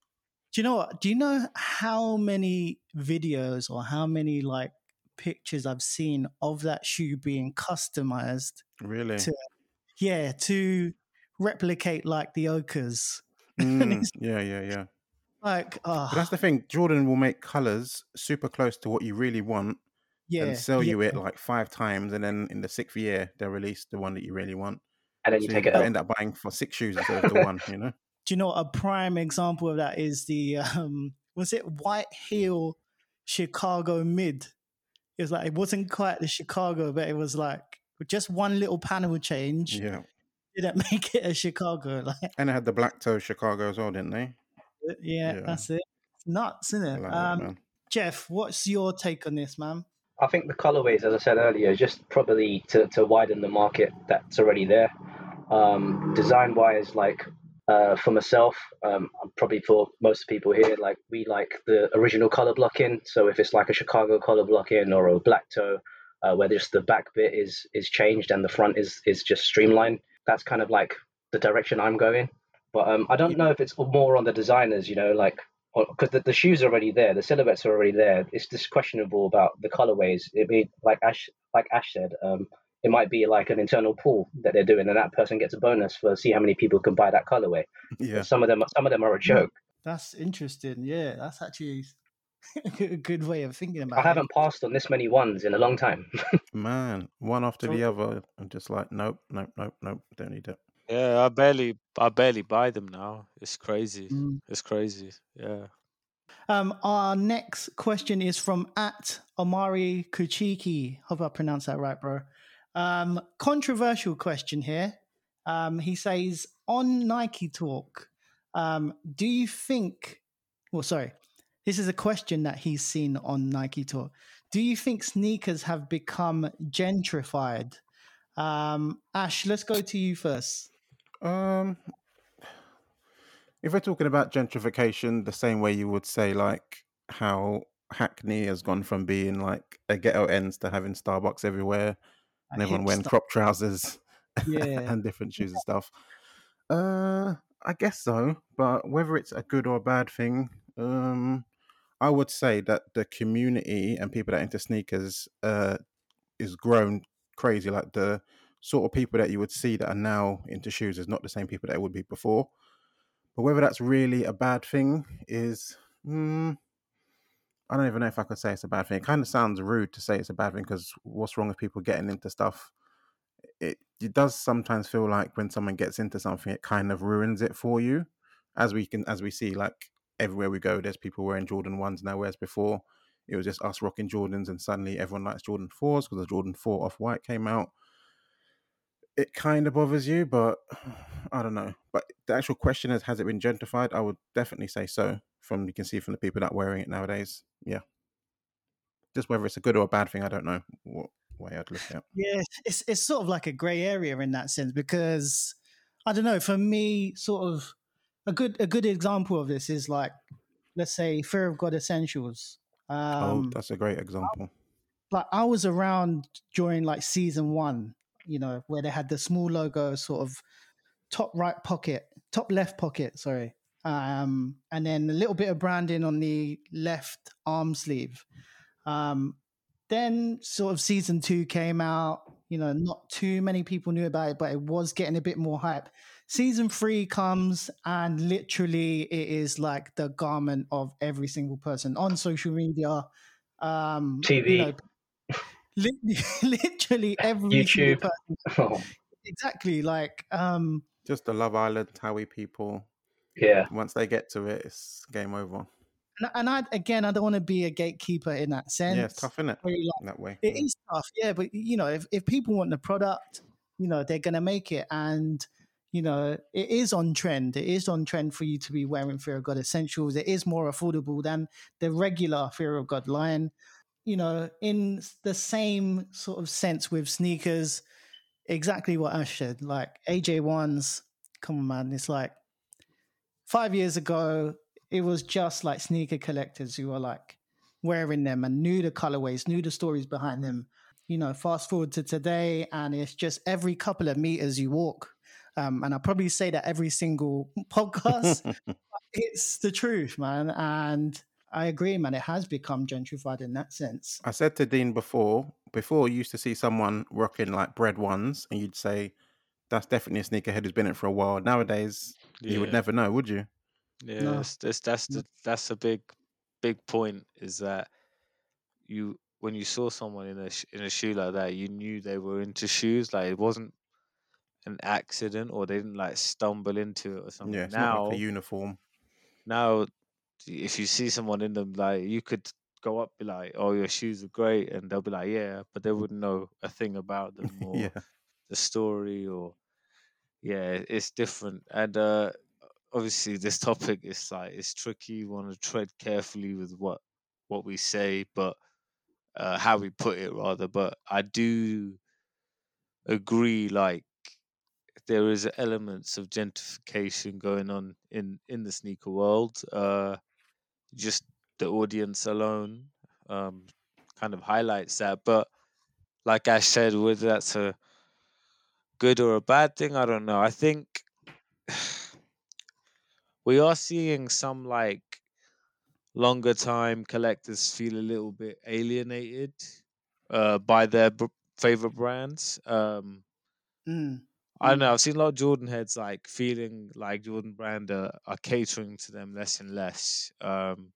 S1: do you know what? Do you know how many videos or how many like pictures I've seen of that shoe being customized?
S2: Really?
S1: to- Yeah, to replicate like the ochres.
S2: Mm, yeah, yeah, yeah.
S1: Like, oh,
S2: But that's the thing. Jordan will make colors super close to what you really want
S1: yeah,
S2: and sell
S1: yeah.
S2: you it like five times, and then in the sixth year they'll release the one that you really want.
S4: and then you take
S2: you
S4: it out.
S2: end up buying for six shoes instead of the one. You know?
S1: do you know a prime example of that is the um was it white heel chicago mid it was like it wasn't quite the chicago but it was like just one little panel change
S2: Yeah.
S1: didn't make it a chicago like
S2: And they had the black toe Chicago as well, didn't they?
S1: Yeah,
S2: Yeah.
S1: that's it it's nuts isn't it um
S2: man.
S1: jeff what's your take on this man
S4: I think the colorways, as I said earlier, just probably to, to widen the market that's already there. Um, design wise, like uh, for myself, um, probably for most people here, like we like the original color blocking. So if it's like a Chicago color blocking or a black toe, uh, where just the back bit is is changed and the front is is just streamlined, that's kind of like the direction I'm going. But um, I don't know if it's more on the designers, you know, like because the, the shoes are already there, the silhouettes are already there. It's just questionable about the colorways. It be like Ash, like Ash said, um, it might be like an internal pool that they're doing, and that person gets a bonus for see how many people can buy that colorway.
S2: Yeah.
S4: Some of them, some of them are a joke.
S1: that's interesting yeah that's actually a good way of thinking about
S4: I
S1: it I
S4: haven't passed on this many ones in a long time.
S2: Man, one after the other. I'm just like, nope, nope, nope, nope. Don't need it.
S3: Yeah, I barely I barely buy them now. It's crazy.
S1: Mm.
S3: It's crazy. Yeah.
S1: Um, our next question is from at Omari Kuchiki. Hope I pronounced that right, bro. Um, controversial question here. Um, he says on Nike Talk, um, do you think? Well, sorry, this is a question that he's seen on Nike Talk. Do you think sneakers have become gentrified? Um, Ash, let's go to you first.
S2: Um, if we're talking about gentrification, the same way you would say like how Hackney has gone from being like a ghetto ends to having Starbucks everywhere and
S1: A
S2: everyone wearing crop trousers
S1: Yeah.
S2: and different shoes and stuff. Uh, I guess so, but whether it's a good or a bad thing, um, I would say that the community and people that are into sneakers uh is grown crazy. Like the sort of people that you would see that are now into shoes is not the same people that it would be before. But whether that's really a bad thing is, mm, I don't even know if I could say it's a bad thing. It kind of sounds rude to say it's a bad thing because what's wrong with people getting into stuff? It it does sometimes feel like when someone gets into something, it kind of ruins it for you. As we can, as we see, like everywhere we go, there's people wearing Jordan ones now, whereas before it was just us rocking Jordans, and suddenly everyone likes Jordan fours because the Jordan four off white came out. It kind of bothers you, but I don't know. But the actual question is, has it been gentrified? I would definitely say so. From you can see from the people that are wearing it nowadays, yeah. Just whether it's a good or a bad thing, I don't know what way I'd look at.
S1: Yeah, it's it's sort of like a grey area in that sense because I don't know. For me, sort of a good a good example of this is like let's say Fear of God Essentials.
S2: oh,
S1: Um,
S2: that's a great example.
S1: like I was around during like season one, you know, where they had the small logo, sort of top right pocket, top left pocket, sorry, um, and then a little bit of branding on the left arm sleeve. Um, then sort of season two came out. You know, not too many people knew about it, but it was getting a bit more hype. season three comes and literally it is like the garment of every single person on social media, um,
S4: TV.
S1: You know, literally every
S4: YouTube.
S1: person.
S4: Oh,
S1: Exactly, like um,
S2: Just the Love Island Howie people.
S4: yeah.
S2: Once they get to it, it's game over.
S1: and, and I again, I don't want to be a gatekeeper in that sense.
S2: Yeah, it's tough, isn't it?
S1: Very, like,
S2: That way.
S1: It is tough, yeah. But you know, if, if people want the product, you know, they're gonna make it, and you know, it is on trend. It is on trend for you to be wearing Fear of God essentials. It is more affordable than the regular Fear of God line. You know, in the same sort of sense with sneakers, exactly what Ash said. Like AJ ones, come on, man. It's like five years ago, it was just like sneaker collectors who were like wearing them and knew the colorways, knew the stories behind them. You know, fast forward to today, and it's just every couple of meters you walk. Um, and I probably say that every single podcast. it's the truth, man. And I agree, man. It has become gentrified in that sense.
S2: I said to Dean before, before you used to see someone rocking like bread ones, and you'd say, "That's definitely a sneakerhead who's been in it for a while." Nowadays, you would never know, would you?
S3: Yeah,
S1: No.
S3: that's, that's that's the that's a big big point is that you when you saw someone in a in a shoe like that, you knew they were into shoes. Like it wasn't an accident or they didn't like stumble into it or something.
S2: Yeah, it's
S3: now,
S2: not like a uniform.
S3: now, if you see someone in them, like you could go up, be like, "Oh, your shoes are great," and they'll be like, "Yeah," but they wouldn't know a thing about them or
S2: yeah,
S3: the story or yeah it's different and uh obviously this topic is like it's tricky you want to tread carefully with what what we say but uh how we put it rather but i do agree like there is elements of gentrification going on in in the sneaker world uh just the audience alone um kind of highlights that but like I said whether that's a good or a bad thing i don't know i think we are seeing some like longer time collectors feel a little bit alienated uh by their b- favorite brands um
S1: Mm.
S3: I don't
S1: Mm.
S3: know. I've seen a lot of Jordan heads like feeling like Jordan brand are, are catering to them less and less. Um,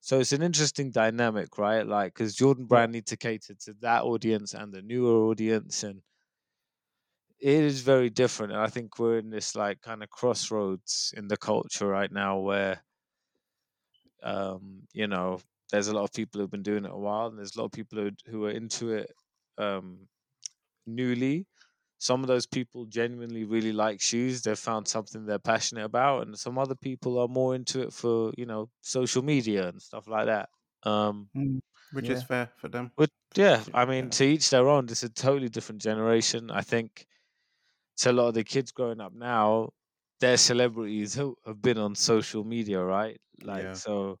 S3: so it's an interesting dynamic, right? Like, because Jordan brand need to cater to that audience and the newer audience, and it is very different. And I think we're in this like kind of crossroads in the culture right now, where, um, you know, there's a lot of people who've been doing it a while, and there's a lot of people who who are into it um, newly some of those people genuinely really like shoes they've found something they're passionate about and some other people are more into it for you know social media and stuff like that um
S1: Mm.
S2: which
S1: Yeah.
S2: is fair for them.
S3: but yeah i mean
S2: yeah.
S3: to each their own it's a totally different generation i think to a lot of the kids growing up now they're celebrities who have been on social media right like
S2: Yeah.
S3: so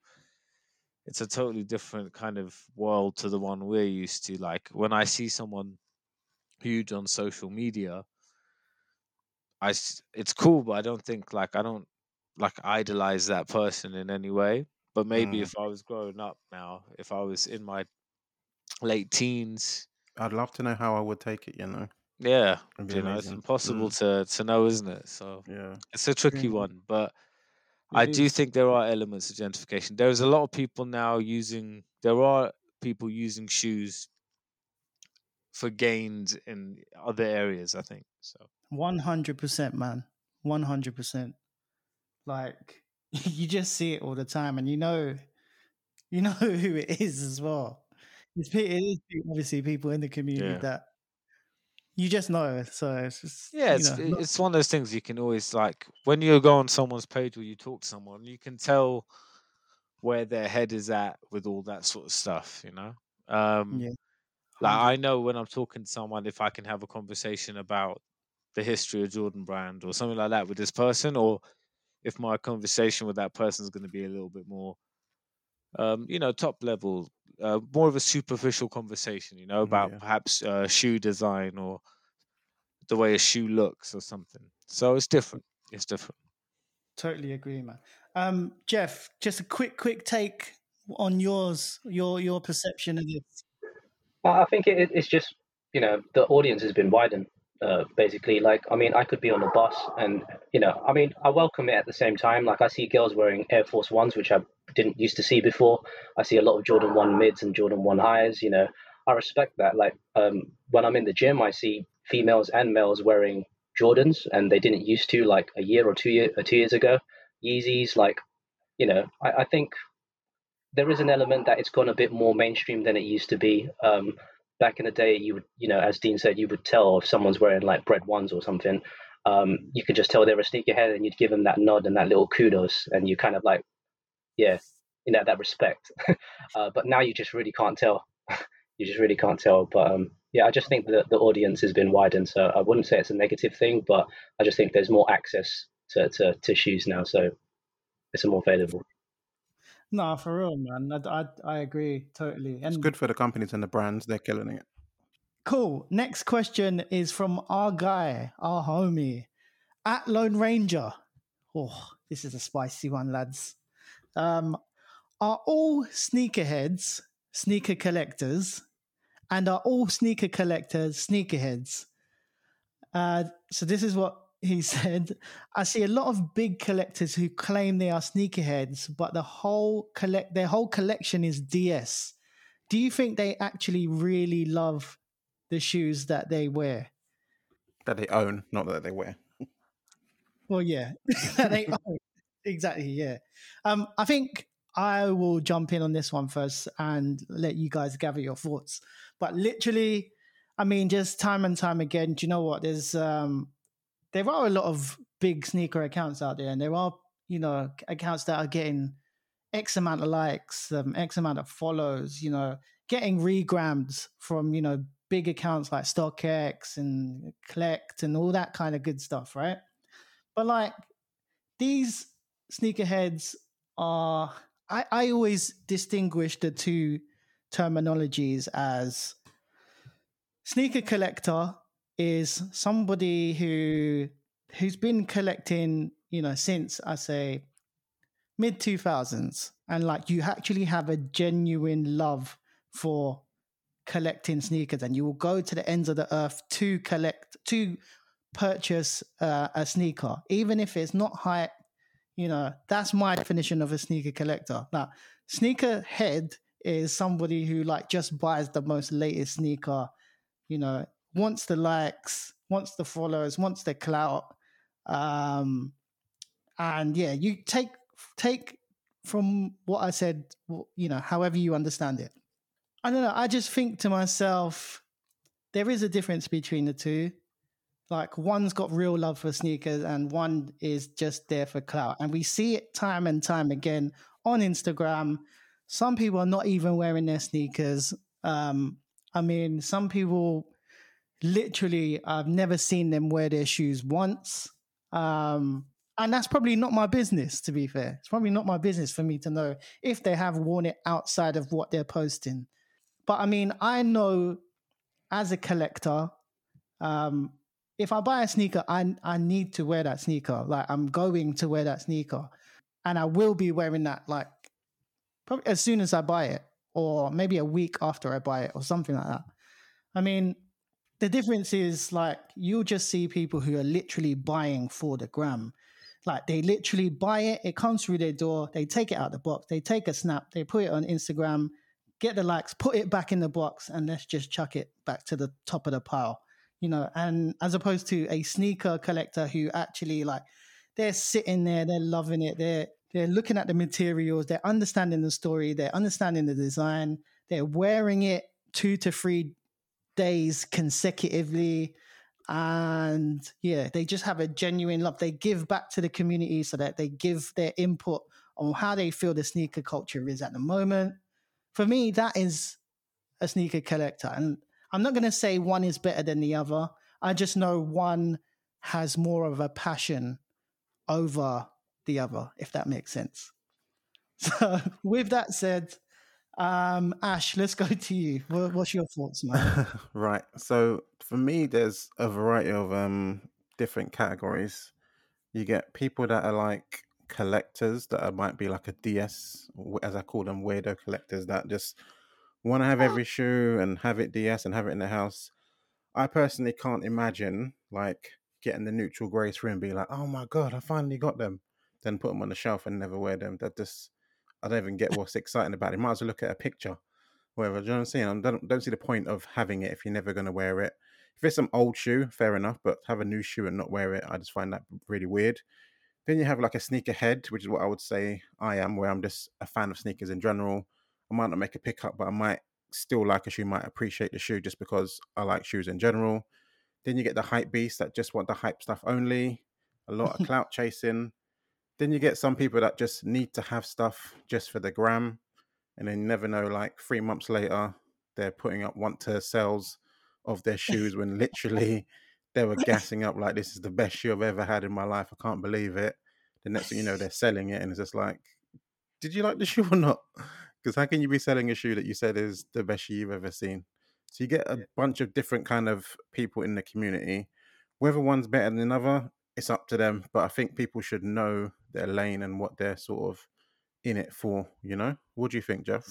S3: it's a totally different kind of world to the one we're used to like when i see someone huge on social media i it's cool, but I don't think like I don't like idolize that person in any way. But maybe
S2: Mm.
S3: if I was growing up now, if I was in my late teens,
S2: I'd love to know how I would take it. You know,
S3: yeah, you know, it's
S2: amazing.
S3: impossible to to know, isn't it? So
S2: yeah,
S3: it's a tricky
S1: Mm.
S3: one, but I
S1: It
S3: do think there are elements of gentrification. There's a lot of people now using. There are people using shoes for gains in other areas. I think so.
S1: One hundred percent, man. One hundred percent. Like you just see it all the time, and you know, you know who it is as well. It's it is obviously people in the community
S3: Yeah.
S1: that you just know. So it's just,
S3: Yeah,
S1: you
S3: it's
S1: know,
S3: it's one of those things you can always like when you go on someone's page or you talk to someone, you can tell where their head is at with all that sort of stuff, you know. Um,
S1: yeah.
S3: Like I know when I'm talking to someone, if I can have a conversation about the history of Jordan Brand or something like that with this person, or if my conversation with that person is going to be a little bit more, um, you know, top level, uh, more of a superficial conversation, you know,
S2: Mm,
S3: about
S2: yeah.
S3: perhaps uh, shoe design or the way a shoe looks or something. So it's different. It's different.
S1: Totally agree, man. Um, Jeff, just a quick, quick take on yours, your your perception of this.
S4: I think it, it's just you know the audience has been widened. Uh, basically, like I mean, I could be on a bus, and you know, I mean, I welcome it at the same time. Like I see girls wearing Air Force Ones, which I didn't used to see before. I see a lot of Jordan One mids and Jordan One highs. You know, I respect that. Like um, when I'm in the gym, I see females and males wearing Jordans, and they didn't used to like a year or two year or two years ago. Yeezys, like you know, I, I think there is an element that it's gone a bit more mainstream than it used to be. Um, back in the day, you would, you know, as Dean said, you would tell if someone's wearing like bread ones or something. Um, you could just tell they're a sneakerhead, and you'd give them that nod and that little kudos, and you kind of like, yeah, you know, that respect. uh, but now you just really can't tell. you just really can't tell. But um, yeah, I just think that the audience has been widened, so I wouldn't say it's a negative thing, but I just think there's more access to to, to shoes now, so it's more available.
S1: No, for real, man. I, I, I agree totally.
S2: And it's good for the companies and the brands. They're killing it.
S1: Cool. Next question is from our guy, our homie, at Lone Ranger. Oh, this is a spicy one, lads. Um, are all sneakerheads sneaker collectors, and are all sneaker collectors sneakerheads? Uh, so this is what he said, I see a lot of big collectors who claim they are sneakerheads, but the whole collect their whole collection is DS. Do you think they actually really love the shoes that they wear?
S2: That they own, not that they wear.
S1: Well, yeah, they own. Exactly, yeah. Um, I think I will jump in on this one first and let you guys gather your thoughts. But literally, I mean, just time and time again, do you know what? There's um there are a lot of big sneaker accounts out there, and there are you know accounts that are getting X amount of likes, um, X amount of follows, you know, getting regrams from you know big accounts like StockX and Collect and all that kind of good stuff, right? But like these sneakerheads are, I, I always distinguish the two terminologies as sneaker collector is somebody who who's been collecting, you know, since I say mid 2000s and like you actually have a genuine love for collecting sneakers. And you will go to the ends of the earth to collect to purchase uh, a sneaker even if it's not high you know that's my definition of a sneaker collector. Now sneaker head is somebody who like just buys the most latest sneaker you know wants the likes, wants the followers, wants the clout. Um, and yeah, you take take from what I said, you know, however you understand it. I don't know. I just think to myself, there is a difference between the two. Like one's got real love for sneakers, and one is just there for clout. And we see it time and time again on Instagram. Some people are not even wearing their sneakers. Um, I mean, some people literally I've never seen them wear their shoes once. Um, and that's probably not my business, to be fair. It's probably not my business for me to know if they have worn it outside of what they're posting. But I mean, I know as a collector, um, if I buy a sneaker, I I need to wear that sneaker. Like I'm going to wear that sneaker, and I will be wearing that like probably as soon as I buy it, or maybe a week after I buy it, or something like that. I mean, the difference is like you'll just see people who are literally buying for the gram. Like they literally buy it, it comes through their door, they take it out the box, they take a snap, they put it on Instagram, get the likes, put it back in the box, and let's just chuck it back to the top of the pile. You know, and as opposed to a sneaker collector who actually like they're sitting there, they're loving it, they're they're looking at the materials, they're understanding the story, they're understanding the design, they're wearing it two to three days consecutively and yeah they just have a genuine love. They give back to the community so that they give their input on how they feel the sneaker culture is at the moment. For me that is a sneaker collector and i'm not going to say one is better than the other. I just know one has more of a passion over the other if that makes sense. So with that said um, Ash, let's go to you. what's your thoughts, man?
S2: right. So for me, there's a variety of um, different categories. You get people that are like collectors that are, might be like a DS, as I call them, weirdo collectors that just want to have every shoe and have it DS and have it in the house. I personally can't imagine like getting the neutral grey through and be like, oh my god, I finally got them. Then put them on the shelf and never wear them. That just I don't even get what's exciting about it. Might as well look at a picture, whatever. Do you know what I'm saying? I don't don't see the point of having it if you're never going to wear it. If it's some old shoe, fair enough, but have a new shoe and not wear it, I just find that really weird. Then you have like a sneaker head, which is what I would say I am, where I'm just a fan of sneakers in general. I might not make a pickup, but I might still like a shoe, might appreciate the shoe just because I like shoes in general. Then you get the hype beasts that just want the hype stuff only, a lot of clout chasing. Then you get some people that just need to have stuff just for the gram, and then never know. Like three months later, they're putting up want to sales of their shoes when literally they were gassing up like this is the best shoe I've ever had in my life. I can't believe it. The next thing you know, they're selling it, and it's just like, did you like the shoe or not? Because how can you be selling a shoe that you said is the best shoe you've ever seen? So you get a bunch of different kind of people in the community. Whether one's better than another, it's up to them. But I think people should know their lane and what they're sort of in it for. You know, what do you think, Jeff?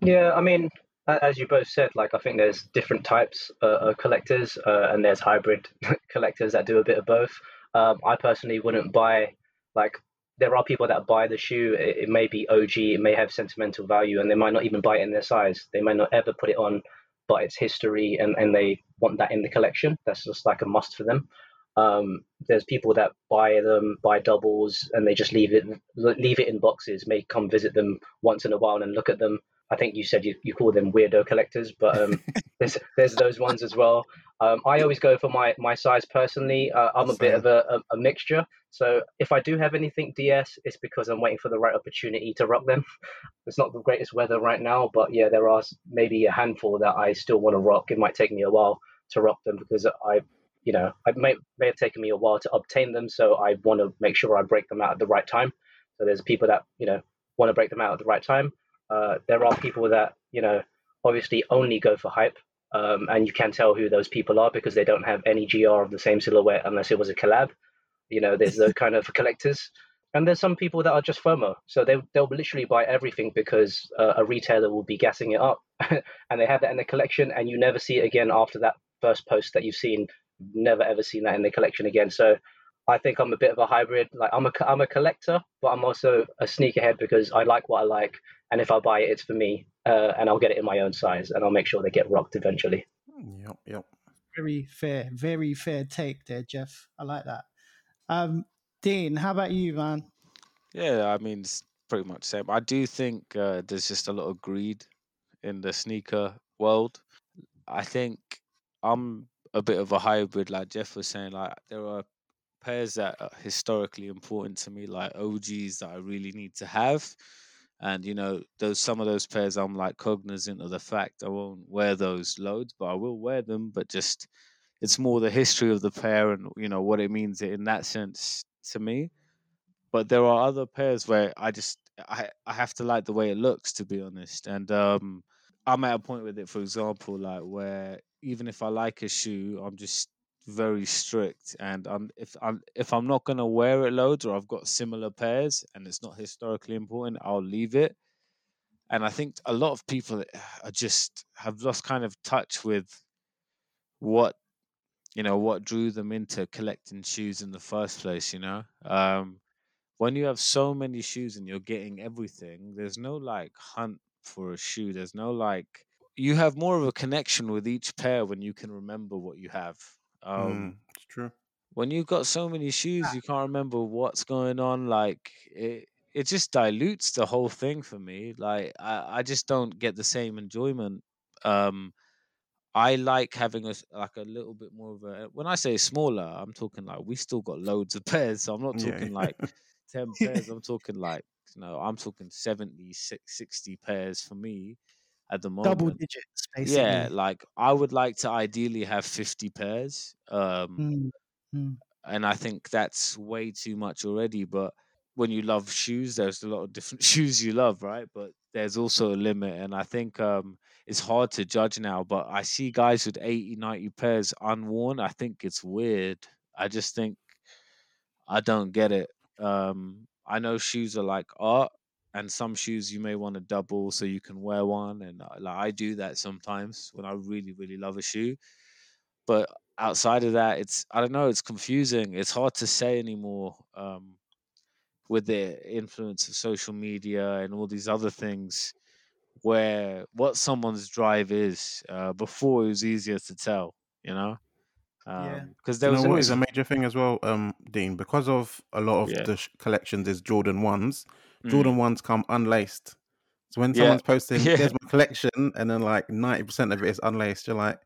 S4: Yeah, I mean, as you both said, like I think there's different types uh, of collectors, uh, and there's hybrid collectors that do a bit of both. Um, I personally wouldn't buy like there are people that buy the shoe. It, it, may be OG, it may have sentimental value, and they might not even buy it in their size. They might not ever put it on, but it's history, and and they want that in the collection. That's just like a must for them. Um, there's people that buy them, buy doubles, and they just leave it leave it in boxes. May come visit them once in a while and look at them. I think you said you, you call them weirdo collectors, but um, there's there's those ones as well. Um, I always go for my my size personally. Uh, I'm a bit of a, a, a, mixture. So if I do have anything DS, it's because I'm waiting for the right opportunity to rock them. It's not the greatest weather right now, but yeah, there are maybe a handful that I still want to rock. It might take me a while to rock them because I, you know, it may may have taken me a while to obtain them. So I want to make sure I break them out at the right time. So there's people that you know want to break them out at the right time. Uh, there are people that you know obviously only go for hype um, and you can tell who those people are because they don't have any GR of the same silhouette unless it was a collab. You know, there's those kind of collectors. And there's some people that are just FOMO. So they, they'll literally buy everything because uh, a retailer will be gassing it up. and they have that in their collection, and you never see it again after that first post that you've seen. Never ever seen that in the collection again. So I think I'm a bit of a hybrid. Like I'm a I'm a collector, but I'm also a sneakerhead because I like what I like, and if I buy it, it's for me, uh, and I'll get it in my own size, and I'll make sure they get rocked eventually.
S2: Yep, yep.
S1: Very fair, very fair take there, Jeff. I like that. Um, Dean, how about you, man?
S3: Yeah, I mean, it's pretty much the same. I do think uh, there's just a lot of greed in the sneaker world. I think I'm a bit of a hybrid, like Jeff was saying. Like there are pairs that are historically important to me, like OGs that I really need to have. And you know, those some of those pairs I'm like cognizant of the fact I won't wear those loads, but I will wear them. But just it's more the history of the pair and you know what it means in that sense to me. But there are other pairs where I just I I have to like the way it looks to be honest. And um I'm at a point with it, for example, like where even if I like a shoe, I'm just very strict and I'm if I'm if I'm not gonna wear it loads or I've got similar pairs and it's not historically important, I'll leave it. And I think a lot of people are just have lost kind of touch with what you know what drew them into collecting shoes in the first place. You know, um, when you have so many shoes and you're getting everything, there's no like hunt for a shoe. There's no like you have more of a connection with each pair when you can remember what you have um,
S2: mm, it's true.
S3: When you've got so many shoes, you can't remember what's going on. Like it, it just dilutes the whole thing for me. Like I, I just don't get the same enjoyment. Um, I like having a like a little bit more of a. When I say smaller, I'm talking like we still got loads of pairs. So I'm not talking yeah. like ten pairs. I'm talking like you know I'm talking 70, 60 pairs for me at the moment.
S1: Double digits, basically.
S3: Yeah, like I would like to ideally have 50 pairs. Um, mm. And I think that's way too much already. But when you love shoes, there's a lot of different shoes you love, right? But there's also a limit. And I think um, it's hard to judge now. But I see guys with 80, 90 pairs unworn. I think it's weird. I just think I don't get it. Um, I know shoes are like art, and some shoes you may want to double so you can wear one and uh, like I do that sometimes when I really really love a shoe but outside of that, it's I don't know. It's confusing. It's hard to say anymore. Um, with the influence of social media and all these other things, where what someone's drive is. Uh, before it was easier to tell, you know.
S1: Yeah.
S3: Because
S2: Do
S3: there
S2: you
S3: was
S2: know
S3: always
S2: is a major thing as well, um, Dean? Because of a lot of
S3: Yeah.
S2: the sh- collections is Jordan ones.
S3: Mm.
S2: Jordan ones come unlaced. So when
S3: Yeah.
S2: someone's posting,
S3: Yeah.
S2: "There's my collection," and then like ninety percent of it is unlaced, you're like,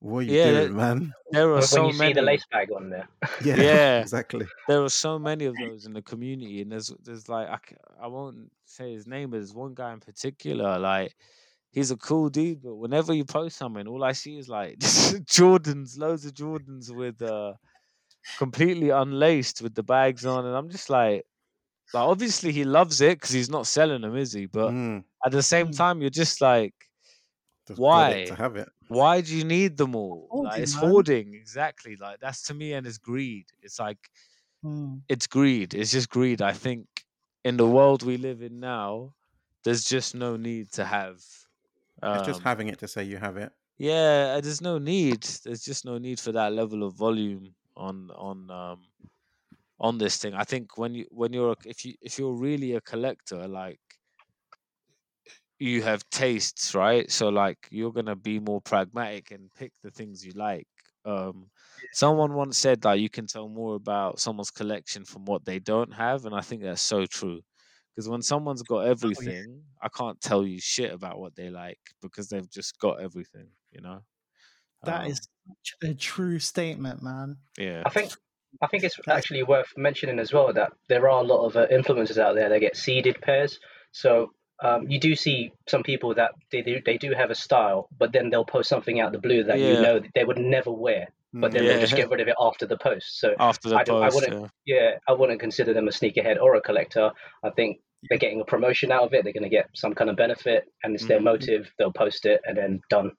S2: "What are you
S3: Yeah,
S2: doing, man?"
S3: There are
S4: when
S3: so
S4: you
S3: many.
S4: see the lace bag on there.
S2: Yeah,
S3: Yeah.
S2: exactly.
S3: there are so many of those in the community, and there's there's like I, I won't say his name, but there's one guy in particular. Like he's a cool dude, but whenever you post something, all I see is like Jordans, loads of Jordans with uh completely unlaced with the bags on, and I'm just like, like obviously he loves it because he's not selling them, is he? But
S2: Mm,
S3: at the same
S1: Mm.
S3: time, you're just like,
S2: just
S3: Why?
S2: to have it?
S3: why do you need them all? like it's
S1: man.
S3: hoarding, exactly. Like that's to me, and it's greed. It's like
S1: Mm.
S3: it's greed. It's just greed. I think in the world we live in now, there's just no need to have.
S2: It's just
S3: um,
S2: having it to say you have it.
S3: Yeah, uh, there's no need. There's just no need for that level of volume on on um on this thing. I think when you when you're a- if you if you're really a collector, like you have tastes, right? So like you're gonna be more pragmatic and pick the things you like. Um someone once said that you can tell more about someone's collection from what they don't have, and I think that's so true. Because when someone's got everything, I can't tell you shit about what they like because they've just got everything, you know?
S1: That
S3: Um,
S1: is such a true statement, man.
S3: yeah.
S4: I think I think it's actually worth mentioning as well that there are a lot of uh, influencers out there that get seeded pairs. So um, you do see some people that they do, they do have a style, but then they'll post something out the blue that you know that they would never wear, but then they'll just get rid of it after the post. So
S3: After the
S4: I don't- I
S3: post,
S4: wouldn't-
S3: yeah.
S4: yeah, I wouldn't consider them a sneakerhead or a collector. I think they're getting a promotion out of it. They're going to get some kind of benefit, and it's their
S3: Mhm.
S4: motive. They'll post it and then done.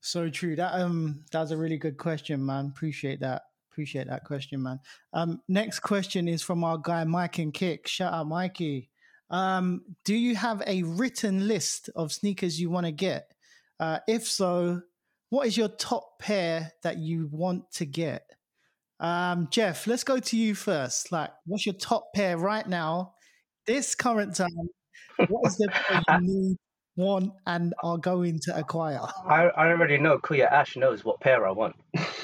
S1: So true. That um that's a really good question, man. Appreciate that. Appreciate that question, man. Um next question is from our guy Mike and Kick. Shout out Mikey. Um, do you have a written list of sneakers you want to get? Uh, if so, what is your top pair that you want to get? Um, Jeff, let's go to you first. Like, what's your top pair right now, this current time? What is the pair you need, want, and are going to acquire?
S4: I, I already know Kuya Ash knows what pair I want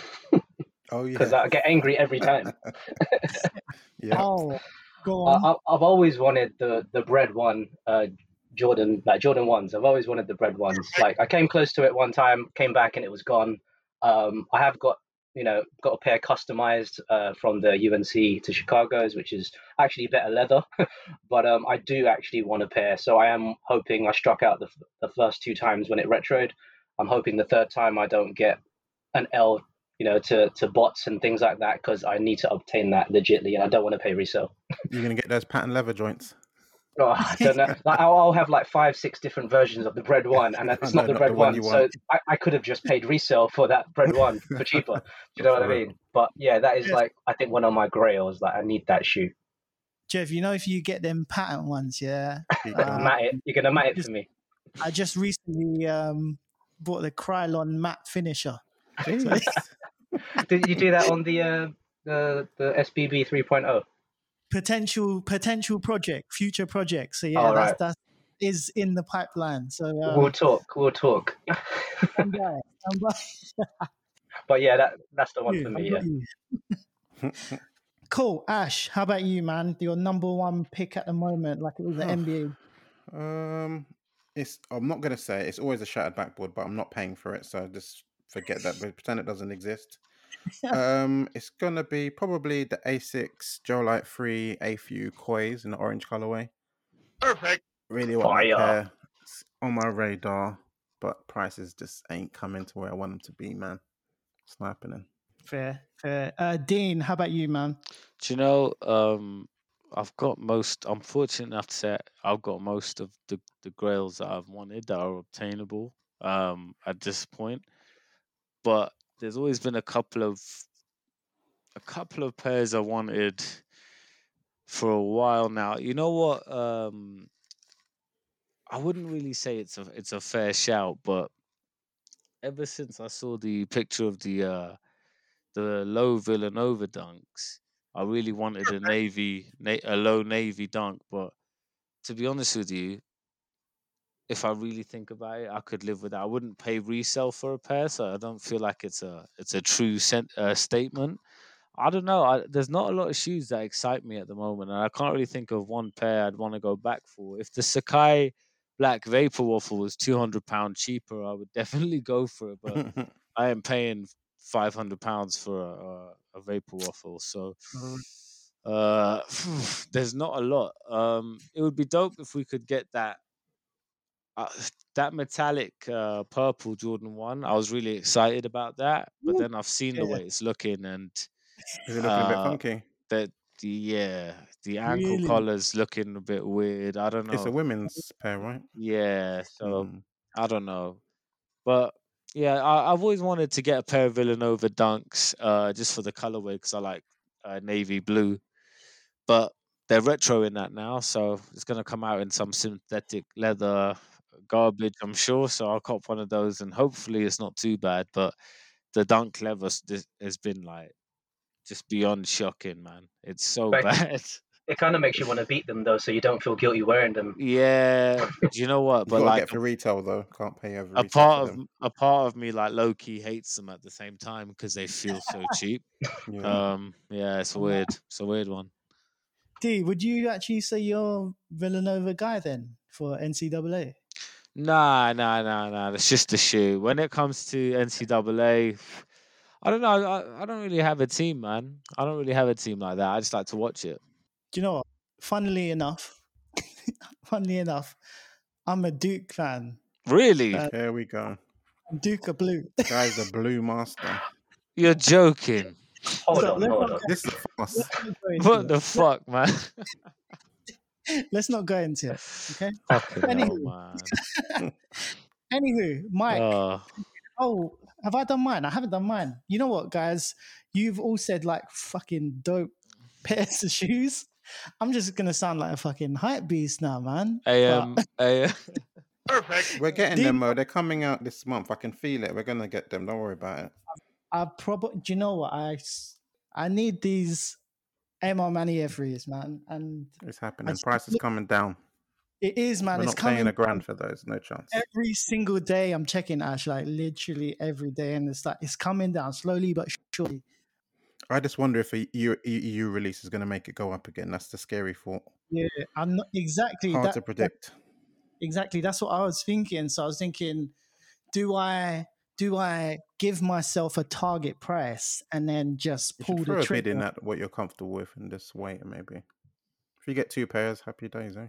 S2: Oh
S4: because I get angry every time.
S2: yeah.
S1: Oh, go
S4: I,
S1: on.
S4: I- I've always wanted the the bread one, uh, Jordan like Jordan ones. I've always wanted the bread ones. Like I came close to it one time, came back and it was gone. Um, I have got you know got a pair customized uh, from the UNC to Chicago's, which is actually better leather. but um, I do actually want a pair, so I am hoping I struck out the the first two times when it retroed. I'm hoping the third time I don't get an L. You know, to, to bots and things like that because I need to obtain that legitly and I don't want to pay resale.
S2: You're gonna get those patent leather joints.
S4: Oh, I don't know. Like, I'll, I'll have like five, six different versions of the bread one, and it's
S2: No,
S4: not the
S2: not
S4: bread
S2: the one
S4: one. so. I, I could have just paid resale for that bread one for cheaper. Do you know what I mean? But yeah, that is
S1: Yes.
S4: like I think one of my grails. Like I need that shoe.
S1: Jeff, you know if you get them patent ones, yeah.
S2: You
S1: Uh,
S2: can-
S4: Mat it. You're gonna mat it
S1: just-
S4: for me.
S1: I just recently um bought the Krylon matte finisher.
S2: Jeez.
S4: Did you do that on the uh, the the SBB 3.0?
S1: Potential potential project, future project. So yeah,
S4: All
S1: that's
S4: right.
S1: that is in the pipeline. So
S4: we'll
S1: um,
S4: talk. We'll talk.
S1: stand by, stand by.
S4: but yeah, that that's the one
S1: You,
S4: for me. Yeah.
S1: Cool, Ash. How about you, man? Your number one pick at the moment, like it was the
S2: Huh.
S1: NBA.
S2: Um, it's. I'm not gonna say it's always a shattered backboard, but I'm not paying for it, so just forget that. But pretend it doesn't exist. um, it's gonna be probably the Asics Gel Lyte Three AFU Kois in the orange colorway.
S4: Perfect.
S2: Really want that
S4: Fire.
S2: pair. It's on my radar, but prices just ain't coming to where I want them to be, man. It's not happening.
S1: Fair, fair. Uh, Dean, how about you, man?
S3: Do you know? Um, I've got most. I'm fortunate enough to say I've got most of the the grails that I've wanted that are obtainable. Um, at this point, but there's always been a couple of a couple of pairs I wanted for a while now. You know what? Um, I wouldn't really say it's a it's a fair shout, but ever since I saw the picture of the uh the low Villanova dunks. I really wanted a navy, na- a low navy dunk, but to be honest with you, if I really think about it, I could live with that. I wouldn't pay resale for a pair, so I don't feel like it's a it's a true sent, uh, statement. I don't know. I, there's not a lot of shoes that excite me at the moment, and I can't really think of one pair I'd want to go back for. If the Sacai Black Vapor Waffle was two hundred pound cheaper, I would definitely go for it. But I am paying five hundred pounds for a, a, a Vapor Waffle, so uh, there's not a lot. Um, it would be dope if we could get that uh, that metallic uh, purple Jordan one. I was really excited about that, but
S1: Ooh,
S3: then I've seen the way it's looking, and
S2: Is it looking a bit
S3: Uh,
S2: funky?
S3: that the yeah the ankle
S1: Really?
S3: collar's looking a bit weird. I don't know.
S2: It's a women's pair, right?
S3: yeah, so
S2: Mm.
S3: I don't know, but yeah, I, I've always wanted to get a pair of Villanova dunks, uh, just for the colorway because I like uh, navy blue, but they're retro in that now, so it's gonna come out in some synthetic leather garbage, I'm sure. So I'll cop one of those, and hopefully it's not too bad. But the dunk leather s- this- has been like just beyond shocking, man. It's so
S4: Right.
S3: bad.
S4: It kind of makes you want to beat them though, so you don't feel guilty wearing them.
S3: yeah, do you know what? But like
S2: get for retail though. Can't pay over
S3: a part of
S2: them.
S3: a part of me like low key hates them at the same time because they feel so cheap.
S2: Yeah.
S3: Um, yeah, it's weird. It's a weird one.
S1: D, would you actually say you're Villanova guy then for NCAA?
S3: Nah, nah, nah, nah. It's just a shoe. When it comes to NCAA, I don't know. I, I don't really have a team, man. I don't really have a team like that. I just like to watch it.
S1: Do you know what? Funnily enough, funnily enough, I'm a Duke fan.
S3: Really?
S1: Uh,
S2: There we go.
S1: Duke are blue.
S2: Guy's a blue master.
S3: You're joking.
S4: Hold
S1: So
S4: on, hold on.
S2: This is fast.
S1: Let's not go into
S3: What the fuck, man?
S1: Let's not go into it. Okay.
S3: Fucking hell,
S1: Anywho. Mike.
S3: Oh,
S1: Oh, have I done mine? I haven't done mine. You know what, guys? You've all said like fucking dope pairs of shoes. I'm just gonna sound like a fucking hype beast now, man.
S3: I
S1: But-
S3: um, I,
S2: We're getting
S1: Deep-
S2: them, Mo. They're coming out this month. I can feel it. We're gonna get them. Don't worry about it.
S1: I probably, do you know what? I I need these A Ma Maniere threes, man, and
S2: It's happening. Price is coming down.
S1: it is, man.
S2: We're
S1: it's
S2: not paying
S1: coming
S2: a grand for those. No chance.
S1: every single day. I'm checking Ash like literally every day, and it's like it's coming down slowly but surely.
S2: I just wonder if a EU, EU release is going to make it go up again. That's the scary thought.
S1: Yeah, I'm not exactly
S2: Hard
S1: that,
S2: to
S1: that-
S2: predict.
S1: exactly. That's what I was thinking. So I was thinking, do I do I give myself a target price and then just pull the
S2: a bid in at what you're comfortable with and just wait, maybe. If you get two pairs, happy days, eh?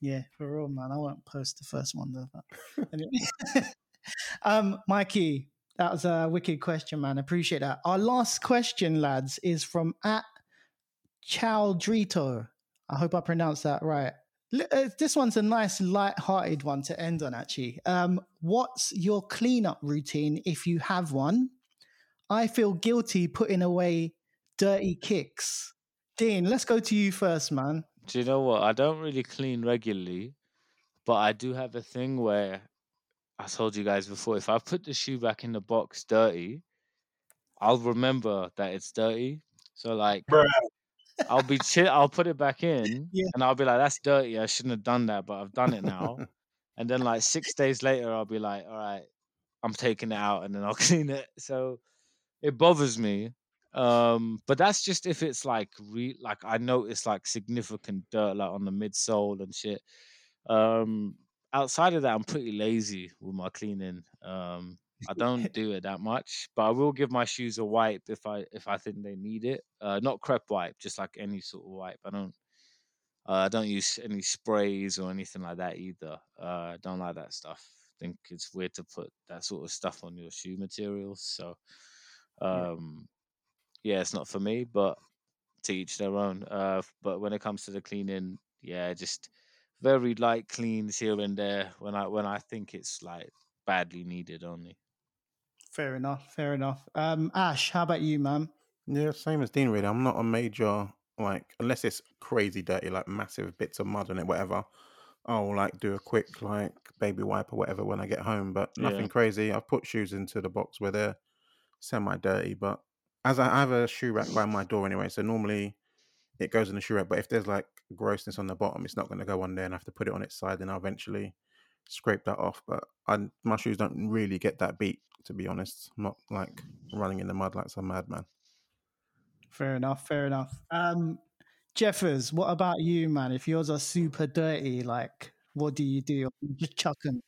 S1: Yeah, for real, man. I won't post the first one though. anyway. um, Mikey, that was a wicked question, man. Appreciate that. Our last question, lads, is from at Chaldrito. I hope I pronounced that right. Li- uh, This one's a nice, light-hearted one to end on. Actually, um, what's your cleanup routine if you have one? I feel guilty putting away dirty kicks. Dean, let's go to you first, man.
S3: do you know what? I don't really clean regularly, but I do have a thing where I told you guys before. If I put the shoe back in the box dirty, I'll remember that it's dirty. So like, I'll be chill. I'll put it back in,
S1: Yeah.
S3: and I'll be like, "That's dirty. I shouldn't have done that, but I've done it now." and then like six days later, I'll be like, "All right, I'm taking it out, and then I'll clean it." So it bothers me. Um, but that's just if it's like re like I notice like significant dirt like on the midsole and shit. Um, outside of that, I'm pretty lazy with my cleaning. Um, I don't do it that much, but I will give my shoes a wipe if I if I think they need it. Uh, not crep wipe, just like any sort of wipe. I don't uh, I don't use any sprays or anything like that either. Uh, I don't like that stuff. think it's weird to put that sort of stuff on your shoe materials. So, um, yeah, it's not for me, but to each their own. Uh, but when it comes to the cleaning, yeah, just very light cleans here and there when I when I think it's like badly needed only.
S1: Fair enough. Fair enough. Um, Ash, how about you, man?
S2: Yeah, same as Dean, really. I'm not a major, like, unless it's crazy dirty, like massive bits of mud on it, whatever. I'll, like, do a quick, like, baby wipe or whatever when I get home, but
S3: Yeah.
S2: nothing crazy. I've put shoes into the box where they're semi dirty, but as I have a shoe rack by my door anyway, so normally it goes in the shoe rack. But if there's like grossness on the bottom, it's not going to go on there, and I have to put it on its side, and I'll eventually scrape that off. But I, my shoes don't really get that beat, to be honest. I'm not like running in the mud like some madman.
S1: Fair enough. Fair enough. Um, Jeffers, what about you, man? If yours are super dirty, like, what do you do? Just chuck them.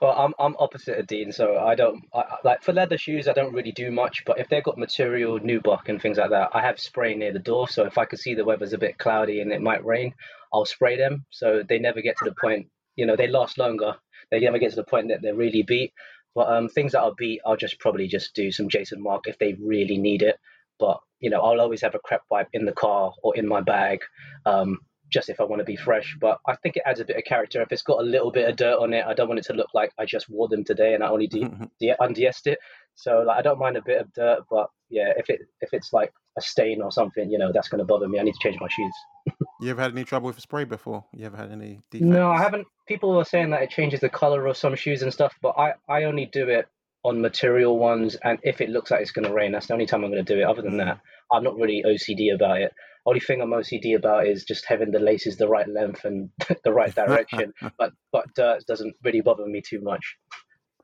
S4: Well, I'm I'm opposite of Dean, so I don't I, like for leather shoes. I don't really do much, but if they've got material, nubuck and things like that, I have spray near the door. So if I can see the weather's a bit cloudy and it might rain, I'll spray them so they never get to the point. You know, they last longer. They never get to the point that they're really beat. But um, things that are beat, I'll just probably just do some Jason Markk if they really need it. But you know, I'll always have a crep wipe in the car or in my bag. Um, just if I want to be fresh. But I think it adds a bit of character. If it's got a little bit of dirt on it, I don't want it to look like I just wore them today and I only de- de- undiesed it. So like I don't mind a bit of dirt, but yeah, if it if it's like a stain or something, you know, that's going to bother me. I need to change my shoes.
S2: you ever had any trouble with spray before? You ever had any defects?
S4: No, I haven't. People are saying that it changes the color of some shoes and stuff, but I I only do it on material ones, and if it looks like it's going to rain, that's the only time I'm going to do it. Other than that, I'm not really OCD about it. Only thing I'm OCD about is just having the laces the right length and the right direction. but but dirt doesn't really bother me too much.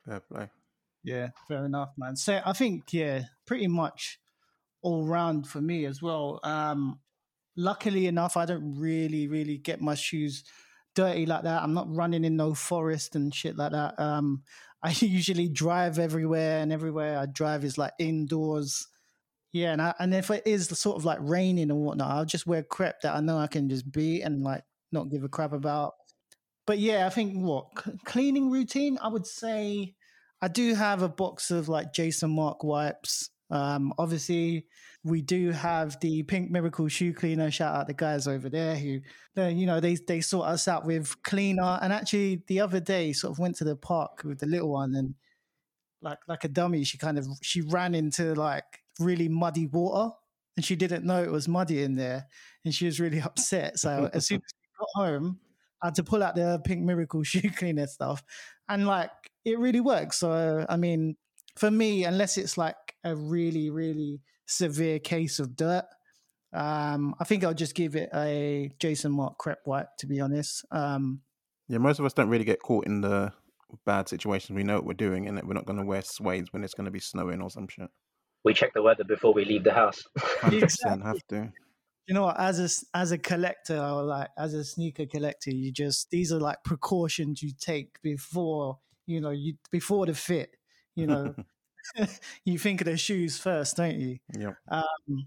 S2: Fair play.
S1: Yeah, fair enough, man. So I think yeah, pretty much all round for me as well. Um, luckily enough, I don't really really get my shoes dirty like that. I'm not running in no forest and shit like that. Um, I usually drive everywhere, and everywhere I drive is like indoors. Yeah, and I, and if it is sort of like raining and whatnot, I'll just wear crep that I know I can just beat and like not give a crap about. But yeah, I think what c- cleaning routine, I would say I do have a box of like Jason Markk wipes. Um, obviously, we do have the Pink Miracle shoe cleaner. Shout out the guys over there who, you know, they they sort us out with cleaner. And actually, the other day, sort of went to the park with the little one, and like like a dummy, she kind of she ran into like really muddy water, and she didn't know it was muddy in there, and she was really upset. So as soon as we got home, I had to pull out the Pink Miracle shoe cleaner stuff, and like it really works. So I mean, for me, unless it's like a really really severe case of dirt. Um, I think I'll just give it a Jason Markk crep White, to be honest. Um,
S2: Yeah, most of us don't really get caught in the bad situations. We know what we're doing, and that we're not going to wear suede when it's going to be snowing or some shit.
S4: We check the weather before we leave the house.
S2: Hundred percent have to.
S1: you know what? As a as a collector, or like as a sneaker collector, you just these are like precautions you take before you know you before the fit. You know, you think of the shoes first, don't you?
S2: Yep.
S1: Um,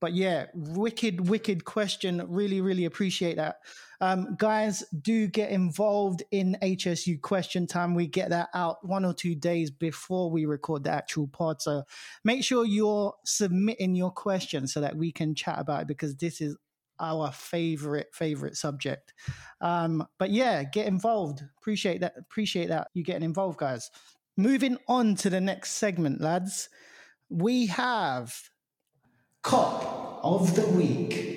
S1: but yeah, wicked, wicked question. Really, really appreciate that. Um, guys, do get involved in HSU question time. We get that out one or two days before we record the actual pod. So make sure you're submitting your question so that we can chat about it because this is our favorite, favorite subject. Um, but yeah, get involved. Appreciate that. Appreciate that you getting involved, guys. Moving on to the next segment, lads. We have Cop of the Week.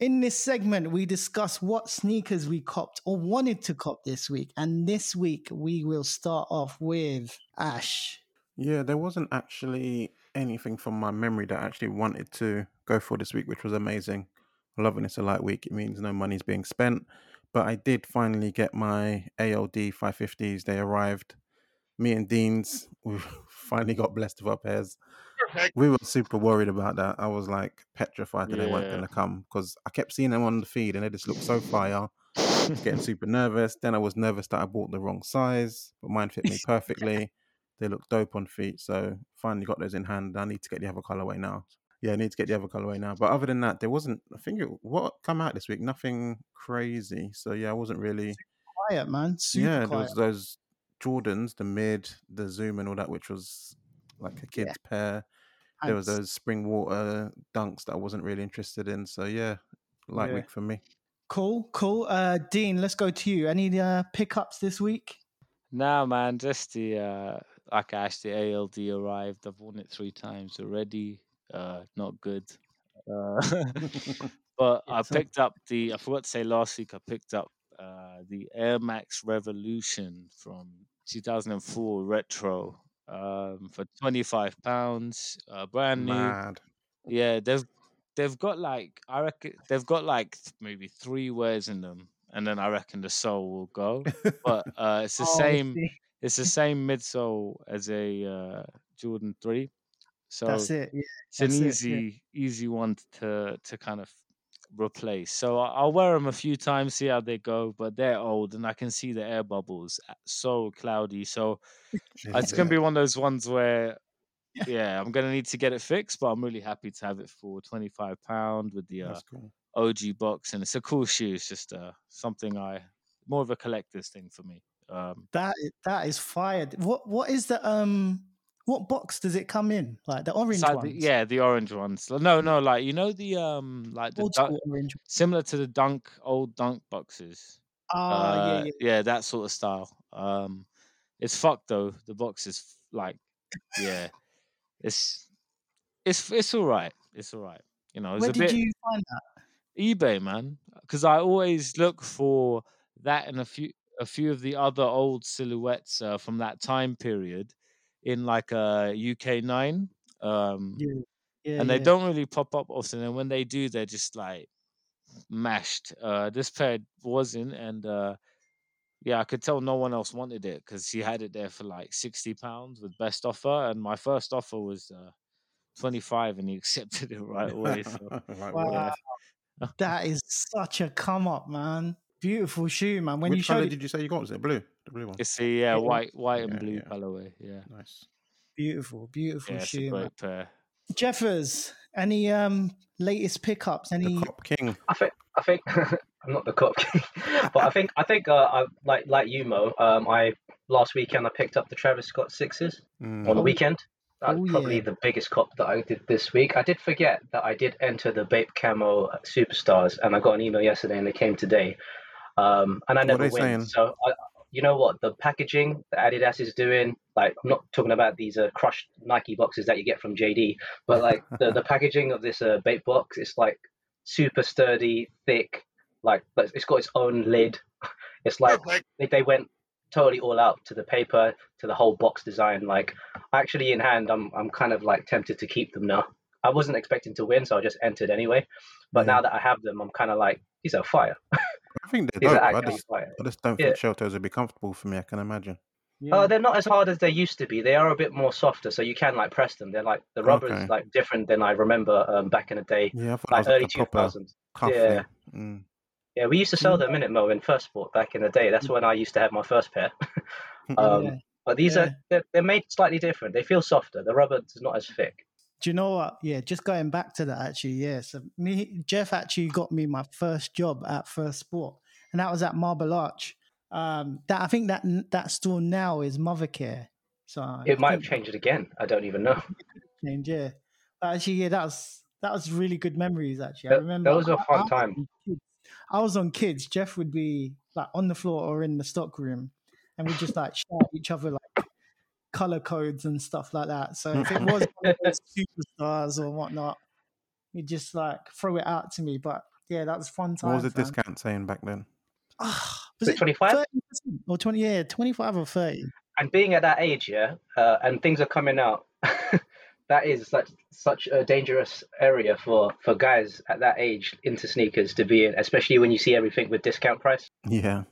S1: In this segment, we discuss what sneakers we copped or wanted to cop this week. And this week, we will start off with Ash.
S2: Yeah, there wasn't actually anything from my memory that I actually wanted to go for this week, which was amazing. Loving it's a light week. It means no money's being spent. But I did finally get my ALD 550s. They arrived. Me and Dean's, we finally got blessed with our pairs. We were super worried about that. I was like petrified that they weren't going to come because I kept seeing them on the feed and they just looked so fire. I was getting super nervous. Then I was nervous that I bought the wrong size, but mine fit me perfectly. they look dope on feet. So finally got those in hand. I need to get the other colorway now. Yeah, I need to get the other colorway now. But other than that, there wasn't. I think it, what come out this week, nothing crazy. So yeah, I wasn't really.
S1: Quiet, man. Super
S2: yeah, there
S1: quiet.
S2: was those Jordans, the mid, the Zoom, and all that, which was like a kid's pair. There was those spring water dunks that I wasn't really interested in. So yeah, light
S1: Yeah.
S2: week for me.
S1: Cool, cool. Uh, Dean, let's go to you. Any uh, pickups this week?
S3: No, man, just the uh, like Ash, the ALD arrived. I've worn it three times already. Uh, not good. Uh, but I picked up the. I forgot to say last week. I picked up uh, the Air Max Revolution from 2004 retro. um, for twenty five pounds, uh, brand new.
S2: Mad.
S3: Yeah, they've they've got like I reckon they've got like maybe three wears in them, and then I reckon the sole will go. But uh, it's the
S1: Oh,
S3: same. It's the same midsole as a uh, Jordan Three, so
S1: That's it. Yeah.
S3: it's an
S1: that's it, yeah.
S3: easy easy one to to kind of replace. So I- I'll wear them a few times, see how they go. But they're old, and I can see the air bubbles uh, so cloudy. So it's gonna be one of those ones where, yeah, I'm gonna need to get it fixed. But I'm really happy to have it for 25 pound with the uh,
S2: cool.
S3: OG box, and it's a cool shoe. It's just uh, something I more of a collector's thing for me. Um,
S1: That that is fired. What what is the um what box does it come in? Like the orange
S3: side-
S1: ones?
S3: yeah, the orange ones. No, no, like you know the um, like the dunk,
S1: orange.
S3: similar to the dunk old dunk boxes.
S1: Ah,
S3: uh,
S1: yeah, yeah.
S3: that sort of style. Um, it's fucked though. The box is like, yeah, it's it's it's all right. It's all right. You know, it's
S1: Where did
S3: bit
S1: you find that?
S3: eBay, man, because I always look for that and a few a few of the other old silhouettes uh, from that time period in like a UK nine. Um,
S1: Yeah, yeah,
S3: and they
S1: yeah.
S3: don't really pop up often. And when they do, they're just like mashed. Uh, this pair wasn't, and uh, yeah, I could tell no one else wanted it because he had it there for like sixty pounds with best offer, and my first offer was uh, twenty five, and he accepted it right away. So
S1: Wow. That is such a come up, man. Beautiful shoe, man. When you
S2: Which color
S1: showed it,
S2: did you say you got? Was it blue? The blue one.
S3: it's a yeah,
S1: Yeah.
S3: white, white and
S2: Yeah,
S3: blue
S2: yeah.
S3: colorway. Yeah,
S2: Nice.
S1: beautiful, beautiful
S3: yeah,
S1: shoe,
S3: great pair.
S1: Jeffers, any um latest pickups? Any?
S2: The Cop King.
S4: I think I think I'm not the cop king, but I think I think uh, I like like you Mo. Um, I last weekend I picked up the Travis Scott sixes
S2: Mm.
S4: on the
S1: Oh.
S4: weekend. That's
S1: Oh,
S4: probably
S1: yeah.
S4: the biggest cop that I did this week. I did forget that I did enter the Bape Camo Superstars, and I got an email yesterday, and they came today. Um, and I never
S2: are
S4: win.
S2: saying?
S4: So I, you know what? The packaging that Adidas is doing, like I'm not talking about these uh, crushed Nike boxes that you get from JD, but like the, the packaging of this uh, Bape box, it's like super sturdy, thick, like but it's got its own lid. It's like they, they went totally all out to the paper, to the whole box design. Like actually in hand, I'm I'm kind of like tempted to keep them now. I wasn't expecting to win, so I just entered anyway. But
S2: Yeah.
S4: now that I have them, I'm kind of like these are fire.
S2: I think they're
S4: These
S2: dope. I just,
S4: fire.
S2: I just don't
S4: Yeah.
S2: think shell toes would be comfortable for me. I can imagine.
S1: Yeah.
S4: Uh, they're not as hard as they used to be. They are a bit more softer, so you can like press them. They're like the rubber
S2: Okay.
S4: is like different than I remember um, back in the day,
S2: Yeah,
S4: like early
S2: like a
S4: two
S2: proper
S4: thousands.
S2: cuff.
S4: yeah.
S2: Mm.
S4: Yeah, we used to sell them in it, Mo, in First Sport back in the day. That's when I used to have my first pair. um,
S1: Yeah.
S4: But these
S1: Yeah.
S4: are they're, they're made slightly different. They feel softer. The rubber is not as thick.
S1: Do you know what? Yeah, just going back to that actually, yeah. So me Jeff actually got me my first job at First Sport, and that was at Marble Arch. Um, that I think that that store now is Mothercare. So I
S4: It might have changed it again. I don't even know.
S1: changed, yeah. But actually, yeah, that was that was really good memories. Actually, I remember
S4: that was a fun
S1: I
S4: time.
S1: I was on kids. Jeff would be like on the floor or in the stock room, and we just like shout each other like color codes and stuff like that. So if it was one of those superstars or whatnot, he'd just like throw it out to me. But yeah, that was fun time.
S2: What was the discount saying back then?
S1: Ah,
S4: Was
S1: was
S4: it 25?
S1: or twenty? Yeah, twenty five or thirty.
S4: And being at that age, yeah, uh, and things are coming out. that is such such a dangerous area for for guys at that age into sneakers to be in, especially when you see everything with discount price.
S2: Yeah,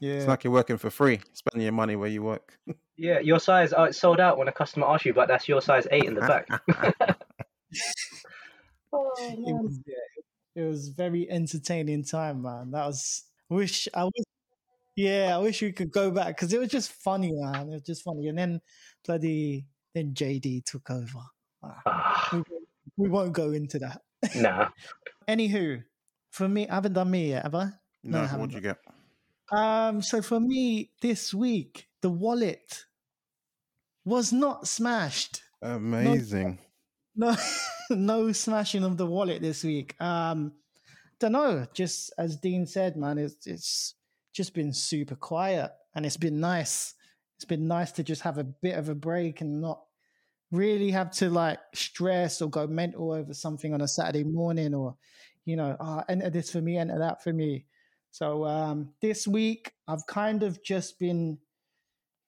S1: Yeah,
S2: it's like you're working for free, spending your money where you work.
S4: Yeah, your size. Oh, it's sold out when a customer asks you, but that's your size eight in the back. oh,
S1: it
S4: man.
S1: was yeah, it was very entertaining time, man. That was wish I wish yeah, I wish we could go back because it was just funny, man. It was just funny, and then bloody then JD took over. Ah,
S4: Ah,
S1: we, won't- we won't go into that.
S4: nah.
S1: Anywho, for me, I haven't done me yet, have I? No, I
S2: No,
S1: haven't
S2: what'd you get?
S1: Um, so for me this week, the wallet was not smashed.
S2: Amazing.
S1: No, no smashing of the wallet this week. Um, don't know. Just as Dean said, man, it's it's just been super quiet, and it's been nice. It's been nice to just have a bit of a break and not really have to like stress or go mental over something on a Saturday morning, or you know, ah, enter this for me, enter that for me. So um, this week, I've kind of just been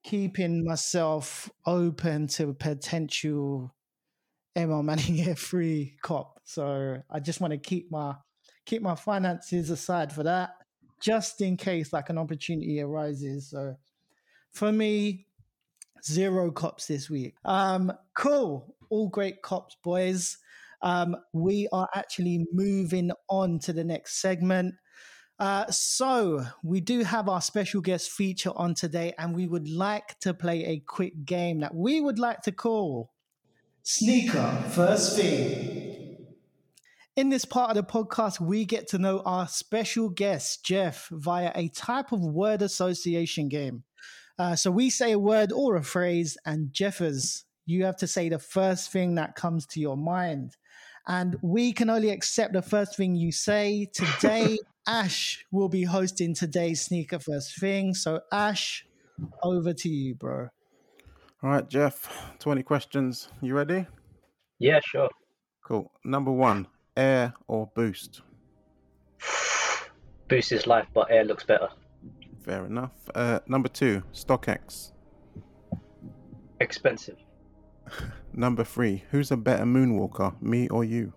S1: keeping myself open to potential A Ma Maniere Air Free cop. So I just want to keep my keep my finances aside for that, just in case like an opportunity arises. So for me, zero cops this week. Um, cool. All great cops, boys. Um, we are actually moving on to the next segment. Uh, so, we do have our special guest feature on today, and we would like to play a quick game that we would like to call Sneaker First Thing. In this part of the podcast, we get to know our special guest, Jeff, via a type of word association game. Uh, so we say a word or a phrase, and Jeffers, you have to say the first thing that comes to your mind. And we can only accept the first thing you say. Today, Ash will be hosting today's Sneaker First Thing. So, Ash, over to you, bro.
S2: All right, Jeff, 20 questions. You ready?
S4: Yeah, sure.
S2: Cool. Number one, air or boost?
S4: Boost is life, but air looks better.
S2: Fair enough. Uh, number two, StockX.
S4: Expensive.
S2: Number three, who's a better moonwalker, me or you?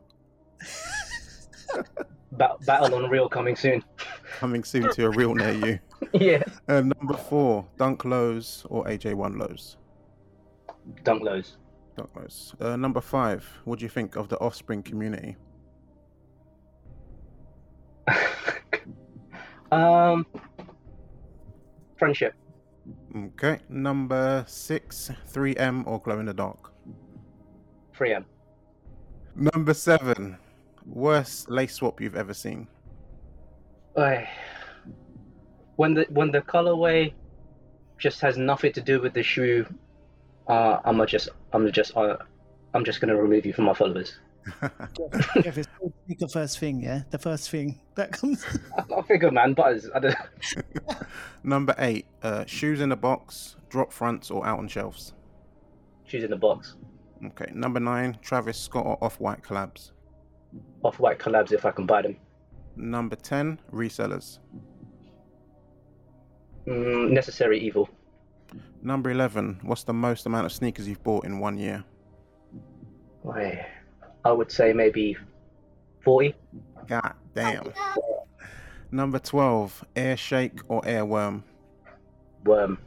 S4: Ba- battle on real coming soon.
S2: Coming soon to a real near you.
S4: yeah.
S2: Uh, number four, Dunk Lows or AJ1 Lows?
S4: Dunk lows.
S2: Dunk Lows. Uh, number five, what do you think of the offspring community?
S4: um, friendship.
S2: Okay. Number six, 3M or glow in the dark?
S4: 3M.
S2: Number seven, worst lace swap you've ever seen?
S4: Ay. When the when the colorway just has nothing to do with the shoe, uh, I'm just I'm just uh, I'm just gonna remove you from my followers.
S1: Jeff, it's called Sneaker First Thing, yeah? The first thing that comes.
S4: I figure, man, but I don't.
S2: Number eight, uh, shoes in a box, drop fronts or out on shelves?
S4: Shoes in a box.
S2: Okay. Number nine, Travis Scott or Off White collabs?
S4: Off white collabs if I can buy them.
S2: Number 10, resellers.
S4: Mm, necessary evil.
S2: Number 11, what's the most amount of sneakers you've bought in one year?
S4: Ay. I would say maybe forty.
S2: God damn. Number 12, air shake or airworm?
S4: Worm.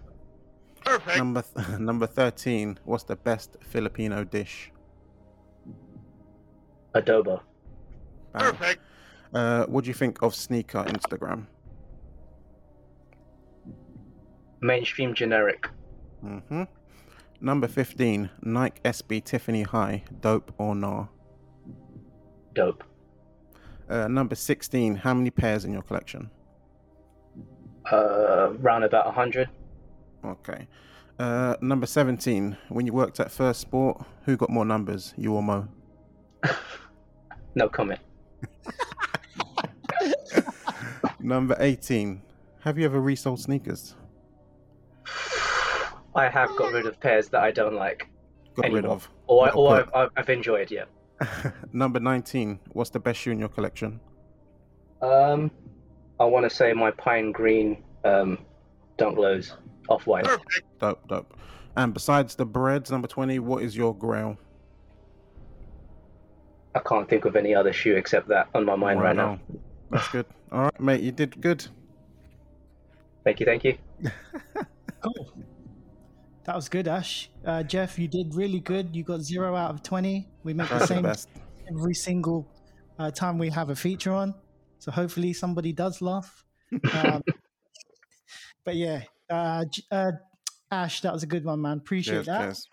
S4: Perfect.
S2: Number th- number 13, what's the best Filipino dish?
S4: Adobo.
S2: Bang. Uh, what do you think of sneaker Instagram?
S4: Mainstream generic.
S2: hmm Number 15, Nike SB Tiffany High, dope or nah?
S4: Dope.
S2: Uh, number 16, how many pairs in your collection?
S4: Uh, round about a hundred.
S2: Okay. Uh, number 17, when you worked at First Sport, who got more numbers, you or Mo?
S4: No comment.
S2: Number 18, have you ever resold sneakers?
S4: I have got rid of pairs that I don't like,
S2: Got rid of.
S4: or
S2: Not
S4: or
S2: put.
S4: I've, I've enjoyed. Yeah.
S2: Number 19, what's the best shoe in your collection?
S4: Um, I want to say my pine green um, dunk lows off white.
S2: Dope, dope. And besides the breads, number 20, what is your grail?
S4: I can't think of any other shoe except that on my mind right now.
S2: Wow. That's good. All right, mate, you did good.
S4: Thank you, thank you.
S1: Cool. That was good, Ash. Uh, Jeff, you did really good. You got zero out of 20. We make the
S2: That's the
S1: same
S2: best.
S1: every single uh, time we have a feature on. So hopefully somebody does laugh. Um, but yeah, uh, uh, Ash, that was a good one, man. Appreciate
S2: Cheers,
S1: that.
S2: cheers.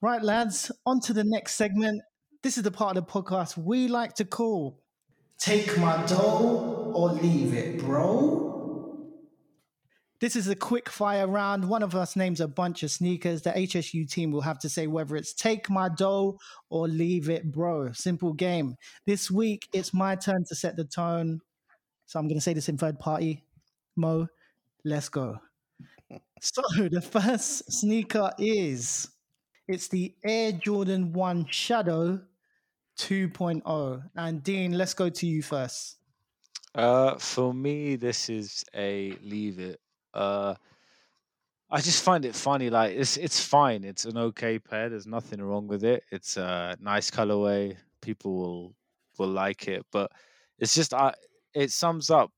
S1: Right, lads, on to the next segment. This is the part of the podcast we like to call Take My Dough or Leave It, Bro. This is a quick fire round. One of us names a bunch of sneakers. The HSU team will have to say whether it's take my dough or leave it, bro. Simple game. This week, it's my turn to set the tone. So I'm going to say this in third party. Mo, let's go. So the first sneaker is it's the Air Jordan 1 Shadow 2.0. And Dean, let's go to you first.
S3: Uh, for me, this is a leave it. Uh, I just find it funny. Like it's it's fine. It's an okay pair. There's nothing wrong with it. It's a nice colorway. People will will like it, but it's just I. It sums up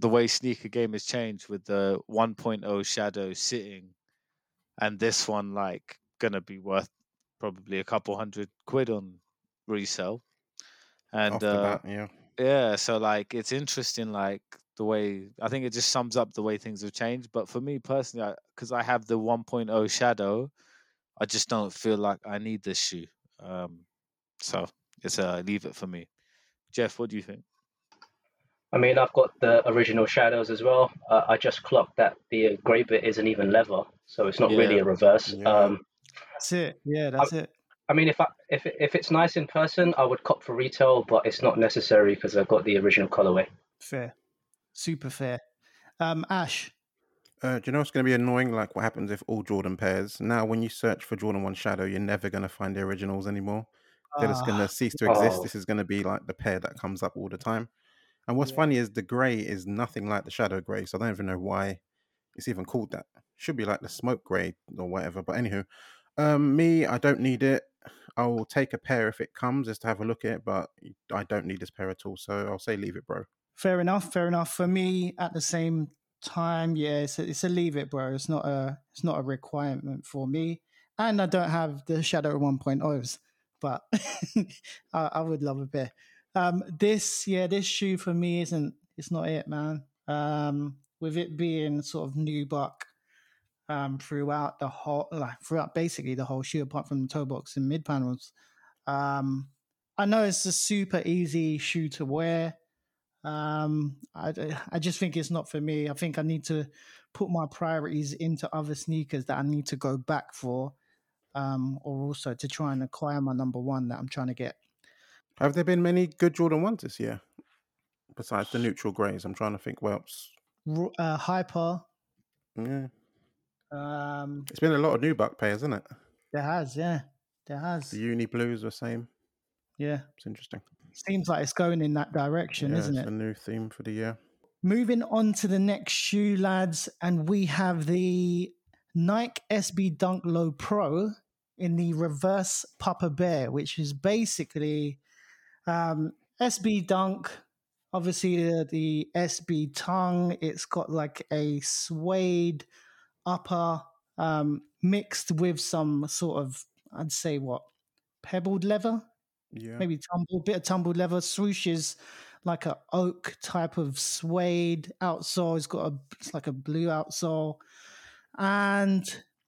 S3: the way sneaker game has changed with the 1.0 shadow sitting, and this one like gonna be worth probably a couple hundred quid on resale. And uh,
S2: yeah.
S3: Yeah, so like it's interesting, like the way I think it just sums up the way things have changed. But for me personally, because I, have the 1.0 shadow, I just don't feel like I need this shoe. Um, so it's a leave it for me. Jeff, what do you think?
S4: I mean, I've got the original shadows as well. Uh, I just clocked that the grey bit isn't even leather, so it's not really a reverse.
S2: Yeah.
S4: Um,
S1: That's it. Yeah, that's it.
S4: I mean, if I, if if it's nice in person, I would cop for retail, but it's not necessary because I've got the original colorway.
S1: Fair. Super fair. Um, Ash.
S2: Uh, do you know what's going to be annoying? Like what happens if all Jordan pairs? Now, when you search for Jordan 1 Shadow, you're never going to find the originals anymore. They're just going
S1: Ah,
S2: to cease to exist.
S4: Oh.
S2: This is going to be like the pair that comes up all the time. And what's
S1: Yeah.
S2: funny is the grey is nothing like the shadow grey. So I don't even know why it's even called that. Should be like the smoke grey or whatever. But anywho, um, me, I don't need it. I'll take a pair if it comes just to have a look at it, but I don't need this pair at all. So I'll say leave it, bro.
S1: fair enough. Fair enough. For me, at the same time, yeah, it's a, it's a leave it, bro. It's not a it's not a requirement for me, and I don't have the Shadow 1.0s, but I, I would love a pair. Um, this yeah, this shoe for me isn't it's not it, man. Um, with it being sort of nubuck um, throughout the whole, like throughout basically the whole shoe, apart from the toe box and mid panels. Um, I know it's a super easy shoe to wear. Um, I, I just think it's not for me. I think I need to put my priorities into other sneakers that I need to go back for, um, or also to try and acquire my number one that I'm trying to get.
S2: Have there been many good Jordan 1s this year? Besides the neutral greys, I'm trying to think what else.
S1: Uh, hyper,
S2: Yeah.
S1: Um,
S2: It's been a lot of nubuck pairs, isn't it?
S1: there has, yeah, there has,
S2: The uni blues the same.
S1: yeah.
S2: It's interesting.
S1: Seems like it's going in that direction,
S2: yeah,
S1: isn't
S2: it's
S1: it?
S2: a new theme for the year.
S1: Moving on to the next shoe, lads, and we have the Nike SB Dunk Low Pro in the reverse Papa Bear, which is basically um, SB Dunk. Obviously, the, the SB tongue. It's got like a suede upper um, mixed with some sort of, I'd say, what pebbled leather
S2: Yeah.
S1: maybe tumbled, bit of tumbled leather. swooshes like a oak type of suede outsole. It's got a it's like a blue outsole, and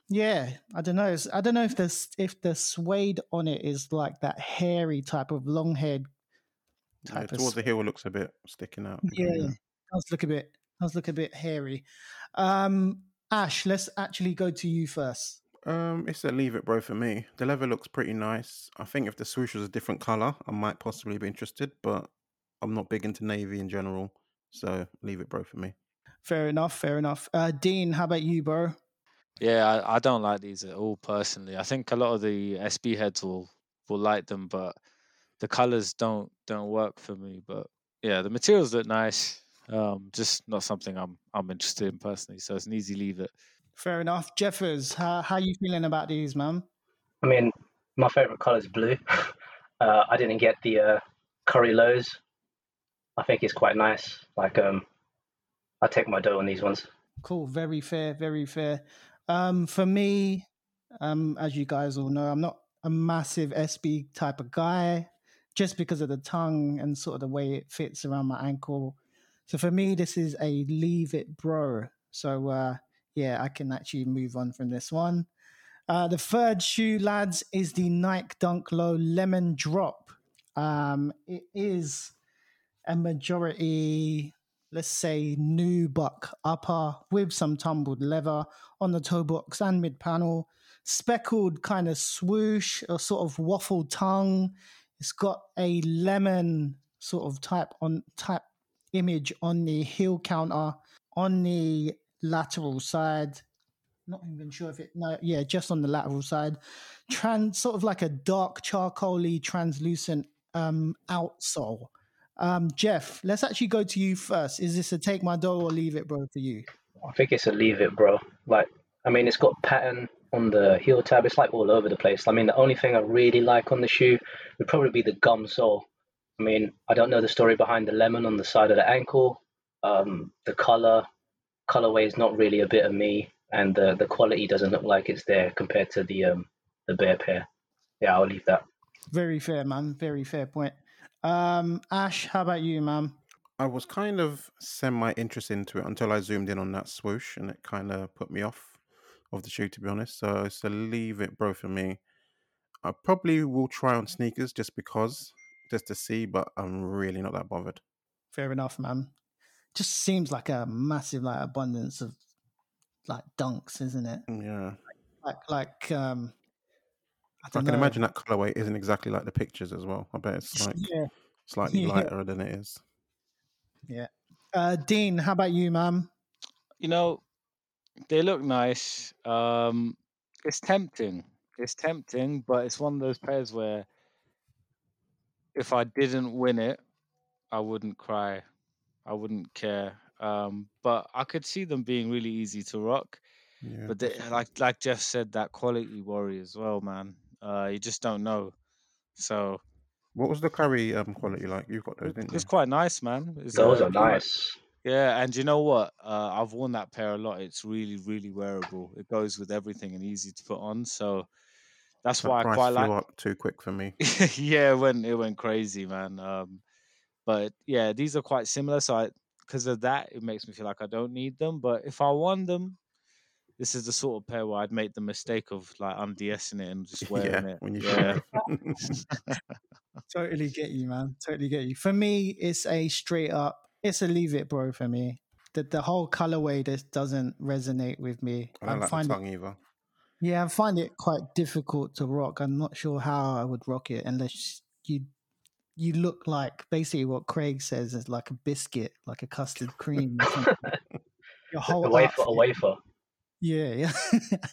S1: yeah, I don't know. It's, I don't know if the if the suede on it is like that hairy type of long haired
S2: yeah
S1: type of
S2: towards the heel, looks a bit sticking out.
S1: Yeah, does look a bit does look a bit hairy. Um, Ash, let's actually go to you first.
S2: Um, it's a leave it, bro, for me. The leather looks pretty nice. I think if the swoosh was a different color, I might possibly be interested, but I'm not big into navy in general, so leave it, bro, for me.
S1: Fair enough. Fair enough. Uh, Dean, how about you, bro?
S3: Yeah, I, I don't like these at all personally. I think a lot of the SB heads will will like them, but the colors don't don't work for me. But yeah, the materials look nice. Um, just not something I'm I'm interested in personally. So it's an easy leave it.
S1: Fair enough. Jeffers, how how you feeling about these, man?
S4: I mean, my favorite color is blue. uh, I didn't get the uh, curry lows. I think it's quite nice. Like, um, I take my dough on these ones.
S1: Cool. Very fair. Very fair. Um, for me, um, as you guys all know, I'm not a massive SB type of guy, just because of the tongue and sort of the way it fits around my ankle. So for me, this is a leave it, bro. So uh, yeah, I can actually move on from this one. Uh, the third shoe, lads, is the Nike Dunk Low Lemon Drop. Um, it is a majority, let's say, nubuck upper with some tumbled leather on the toe box and mid panel, speckled kind of swoosh, a sort of waffle tongue. It's got a lemon sort of type on type image on the heel counter on the lateral side. Not even sure if it no yeah just on the lateral side, trans sort of like a dark charcoaly translucent um outsole. Um, Jeff, let's actually go to you first. Is this a take my dough or leave it, bro, for you?
S4: I think it's a leave it, bro. Like, I mean, it's got pattern on the heel tab. It's like all over the place. I mean, the only thing I really like on the shoe would probably be the gum sole. I mean, I don't know the story behind the lemon on the side of the ankle. Um, the color, colorway is not really a bit of me, and the the quality doesn't look like it's there compared to the um the bear pair. Yeah, I'll leave that.
S1: Very fair, man. Very fair point. Um, Ash, how about you, man?
S2: I was kind of semi interested into it until I zoomed in on that swoosh, and it kind of put me off of the shoe, to be honest. So it's a leave it, bro, for me. I probably will try on sneakers just because, just to see, but I'm really not that bothered.
S1: Fair enough, man. Just seems like a massive like abundance of like dunks, isn't it?
S2: Yeah,
S1: Like like um I,
S2: I
S1: don't
S2: can
S1: know.
S2: imagine that colorway isn't exactly like the pictures as well. I bet it's like
S1: Yeah.
S2: slightly
S1: Yeah.
S2: lighter than it is. Yeah.
S1: Uh Dean, how about you, man?
S3: You know, they look nice. Um, it's tempting. It's tempting, but it's one of those pairs where if I didn't win it, I wouldn't cry. I wouldn't care. Um, but I could see them being really easy to rock.
S2: Yeah,
S3: But they, like like Jeff said, that quality worry as well, man. Uh, you just don't know. So
S2: what was the curry um quality like? You've got those, didn't you?
S3: it's quite nice, man. It's,
S4: Those
S3: uh,
S4: are nice.
S3: Yeah, and you know what? Uh, I've worn that pair a lot. It's really, really wearable. It goes with everything and easy to put on. So that's
S2: That
S3: why I
S2: price
S3: quite
S2: flew
S3: like.
S2: up too quick for me.
S3: yeah, it went it went crazy, man. Um, but yeah, these are quite similar. So I, because of that, it makes me feel like I don't need them. But if I want them, this is the sort of pair where I'd make the mistake of like undsing it and just wearing
S2: yeah,
S3: it.
S2: when you
S3: yeah.
S1: Totally get you, man. Totally get you. For me, it's a straight up, it's a leave it, bro, for me. The, the whole colorway just doesn't resonate with me.
S2: I don't like the tongue either.
S1: Yeah, I find it quite difficult to rock. I'm not sure how I would rock it unless you you look like basically what Craig says is like a biscuit, like a custard cream. or something. Your whole
S4: A wafer, a wafer.
S1: Yeah, yeah.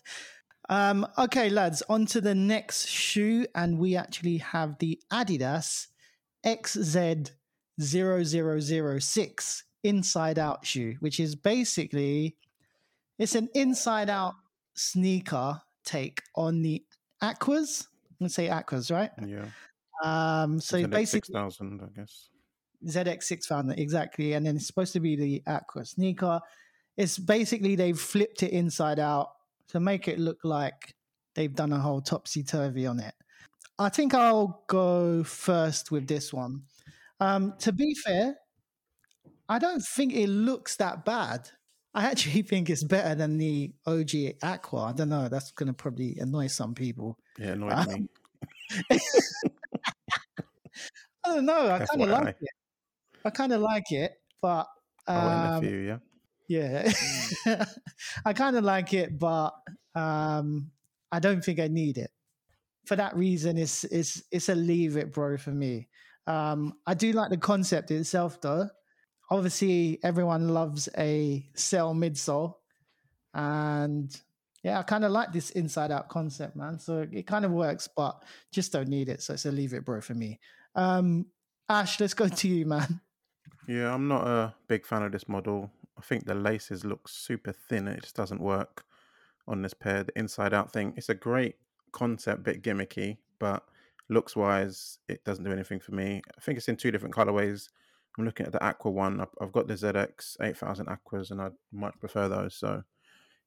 S1: um, okay, lads, on to the next shoe, and we actually have the Adidas XZ0006 inside out shoe, which is basically it's an inside out sneaker take on the Aquas. Let's say Aquas, right?
S2: Yeah.
S1: Um, so
S2: six
S1: basically
S2: 6000, I guess.
S1: ZX6 found exactly, and then it's supposed to be the Aqua sneaker. It's basically they've flipped it inside out to make it look like they've done a whole topsy turvy on it. I think I'll go first with this one. Um, to be fair, I don't think it looks that bad. I actually think it's better than the OG Aqua. I don't know. That's going to probably annoy some people.
S2: Yeah, annoyed
S1: Um,
S2: me.
S1: I don't know. I kind of like it. I kind of like it, but um,
S2: a few, yeah.
S1: Yeah. I kind of like it, but um, I don't think I need it. For that reason, it's it's it's a leave it, bro, for me. Um, I do like the concept itself, though. Obviously, everyone loves a cell midsole, and yeah, I kind of like this inside out concept, man. So it kind of works, but just don't need it. So it's a leave it, bro, for me. Um, Ash, let's go to you, man.
S2: Yeah, I'm not a big fan of this model. I think the laces look super thin. It just doesn't work on this pair. The inside out thing, it's a great concept, bit gimmicky, but looks wise, it doesn't do anything for me. I think it's in two different colorways. I'm looking at the Aqua one. I've- I've got the ZX 8000 Aquas, and I'd much prefer those. So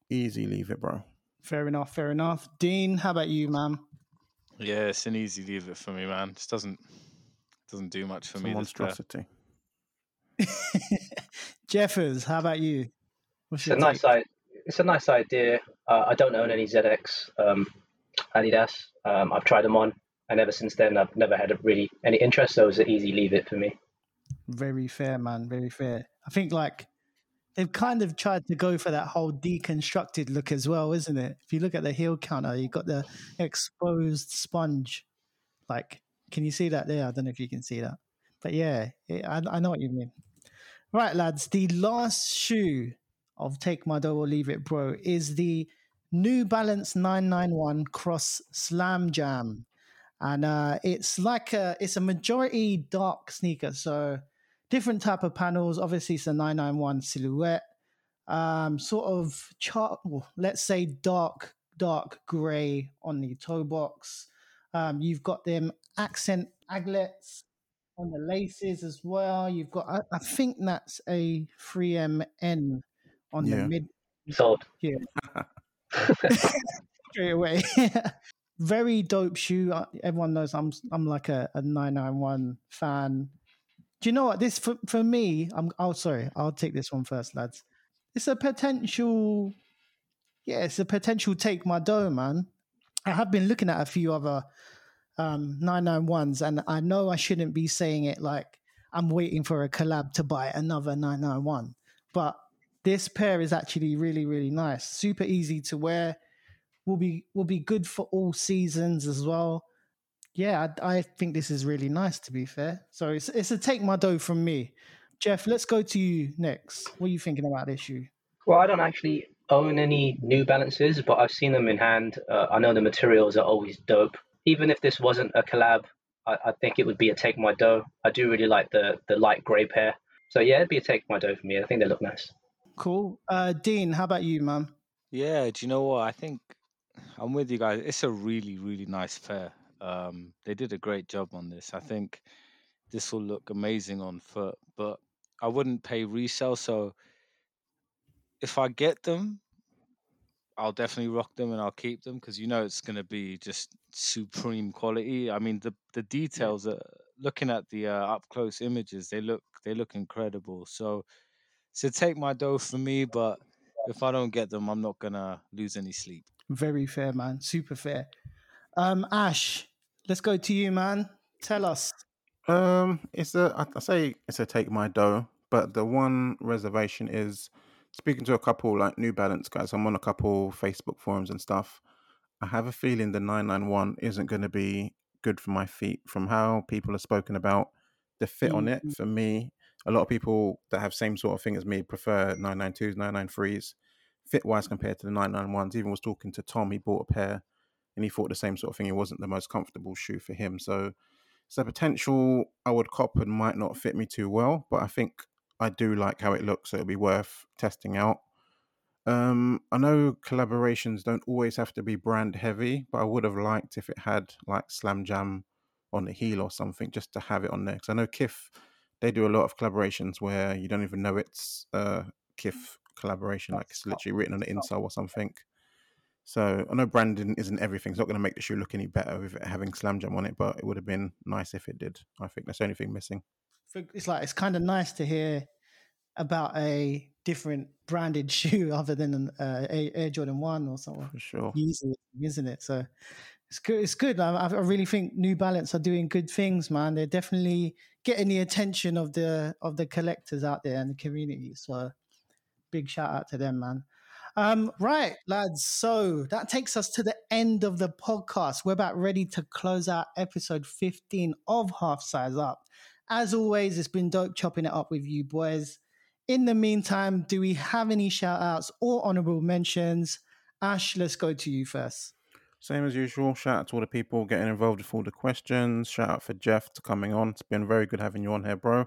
S2: easy, leave it, bro.
S1: Fair enough, fair enough. Dean, how about you, man?
S3: Yeah, it's an easy leave it for me, man. Just doesn't doesn't do much for
S2: It's
S3: me. This
S2: monstrosity.
S1: Jeffers, how about you? What's
S4: It's
S1: your
S4: a nice
S1: take?
S4: i- It's a nice idea. Uh, I don't own any ZX um, Adidas. Um, I've tried them on, and ever since then, I've never had a really any interest. So it was an easy leave it for me.
S1: Very fair, man. Very fair. I think like they've kind of tried to go for that whole deconstructed look as well, isn't it? If you look at the heel counter, you've got the exposed sponge. Like, can you see that there? I don't know if you can see that. But yeah, it, I, I know what you mean. Right, lads. The last shoe of Take My Dough or Leave It Bro is the New Balance 991 Cross Slam Jam. And uh, it's like a, it's a majority dark sneaker. So different type of panels. Obviously, it's a 991 silhouette. um, sort of chart, well, let's say dark, dark grey on the toe box. Um, you've got them accent aglets on the laces as well. You've got, I, I think that's a 3MN on
S2: Yeah.
S1: the mid
S4: Sold. Yeah.
S1: straight away. Very dope shoe. Uh, Everyone knows I'm I'm like a, a 991 fan. Do you know what this for, for me? I'm oh sorry, I'll take this one first, lads. It's a potential yeah, it's a potential take my dough, man. I have been looking at a few other um 991s and I know I shouldn't be saying it like I'm waiting for a collab to buy another 991. But this pair is actually really, really nice. Super easy to wear. Will be will be good for all seasons as well. Yeah, I, I think this is really nice. To be fair, so it's it's a take my dough from me. Jeff, let's go to you next. What are you thinking about this shoe?
S4: Well, I don't actually own any New Balances, but I've seen them in hand. Uh, I know the materials are always dope. Even if this wasn't a collab, I, I think it would be a take my dough. I do really like the the light grey pair. So yeah, it'd be a take my dough for me. I think they look nice.
S1: Cool. Uh, Dean, how about you, man?
S3: Yeah, do you know what? I think I'm with you guys. It's a really, really nice pair. Um, they did a great job on this. I think this will look amazing on foot, but I wouldn't pay resale. So if I get them, I'll definitely rock them and I'll keep them because you know it's going to be just supreme quality. I mean, the the details. Are, looking at the uh, up close images, they look they look incredible. So, so take my dough for me, but if I don't get them, I'm not gonna lose any sleep.
S1: Very fair, man. Super fair. Um, Ash, let's go to you, man. Tell us.
S2: Um, it's a I say it's a take my dough, but the one reservation is speaking to a couple like New Balance guys. I'm on a couple Facebook forums and stuff. I have a feeling the 991 isn't going to be good for my feet. From how people have spoken about the fit on it, for me, a lot of people that have same sort of thing as me prefer 992s, 993s, fit wise compared to the 991s. Even was talking to Tom, he bought a pair, and he thought the same sort of thing. It wasn't the most comfortable shoe for him, so. it's a potential I would cop and might not fit me too well, but I think I do like how it looks, so it'll be worth testing out. Um, I know collaborations don't always have to be brand heavy, but I would have liked if it had like Slam Jam on the heel or something, just to have it on there. Because I know Kith, they do a lot of collaborations where you don't even know it's a Kith collaboration, like it's literally written on the insole or something. So I know branding isn't everything. It's not going to make the shoe look any better with it having Slam Jam on it, but it would have been nice if it did. I think that's the only thing missing.
S1: It's like it's kind of nice to hear about a different branded shoe other than uh, Air Jordan One or something.
S2: For sure.
S1: Yeezy, isn't it? So it's good. It's good. I, I really think New Balance are doing good things, man. They're definitely getting the attention of the of the collectors out there and the community. So big shout out to them, man. Um, right, lads. So that takes us to the end of the podcast. We're about ready to close out episode 15 of Half Size Up. As always, it's been dope chopping it up with you boys. In the meantime, do we have any shout outs or honorable mentions? Ash, let's go to you first.
S2: Same as usual. Shout out to all the people getting involved with all the questions. Shout out for Jeff to coming on. It's been very good having you on here, bro.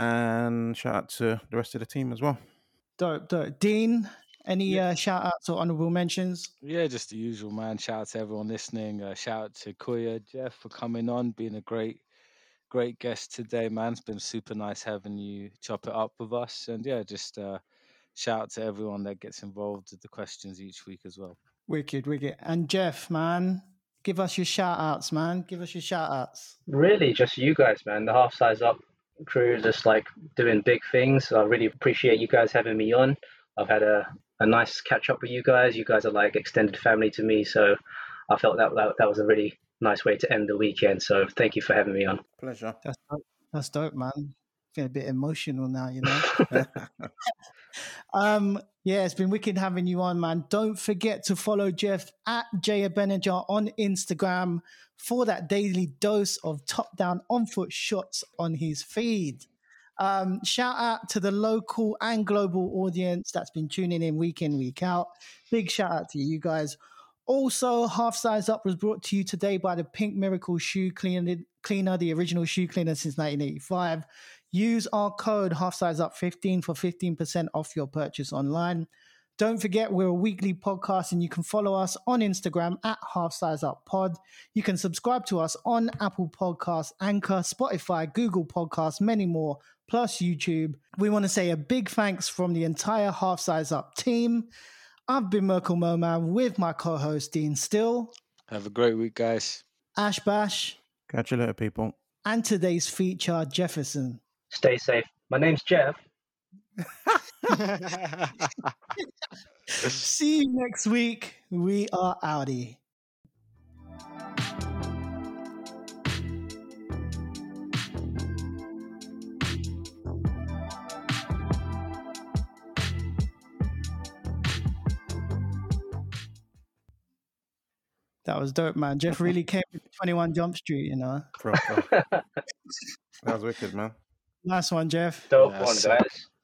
S2: And shout out to the rest of the team as well.
S1: Dope, dope. Dean, any uh, shout outs or honorable mentions?
S3: Yeah, just the usual, man. Shout out to everyone listening. Uh, shout out to Koya, Jeff for coming on, being a great, great guest today, man. It's been super nice having you chop it up with us. And yeah, just uh, shout out to everyone that gets involved with the questions each week as well.
S1: Wicked, wicked. And Jeff, man, give us your shout outs, man. Give us your shout outs.
S4: Really, just you guys, man. The half size up crew is just like doing big things. So I really appreciate you guys having me on. I've had a, a nice catch up with you guys. You guys are like extended family to me, so I felt that, that that was a really nice way to end the weekend. So thank you for having me on.
S2: Pleasure.
S1: That's dope, That's dope man. Feeling a bit emotional now, you know. um, yeah, it's been wicked having you on, man. Don't forget to follow Jeff at Jabenojar on Instagram for that daily dose of top down on foot shots on his feed. Um, shout out to the local and global audience that's been tuning in week in, week out. Big shout out to you guys. Also, Half Size Up was brought to you today by the Pink Miracle Shoe Cleaner, cleaner the original shoe cleaner since 1985. Use our code half size up 15 for 15% off your purchase online. Don't forget, we're a weekly podcast and you can follow us on Instagram at Half Size Up Pod. You can subscribe to us on Apple Podcasts, Anchor, Spotify, Google Podcasts, many more, plus YouTube. We want to say a big thanks from the entire Half Size Up team. I've been Merkle Moman with my co host Dean Still,
S3: Have a great week, guys.
S1: Ash Bash,
S2: Catch you later, people.
S1: and today's feature, Jefferson.
S4: Stay safe. My name's Jeff.
S1: See you next week. We are outie. That was dope, man. Jeff really came with 21 Jump Street, you know.
S2: Proper. that was wicked, man.
S1: Nice one, Jeff.
S4: Dope
S3: Yeah,
S4: one, guys.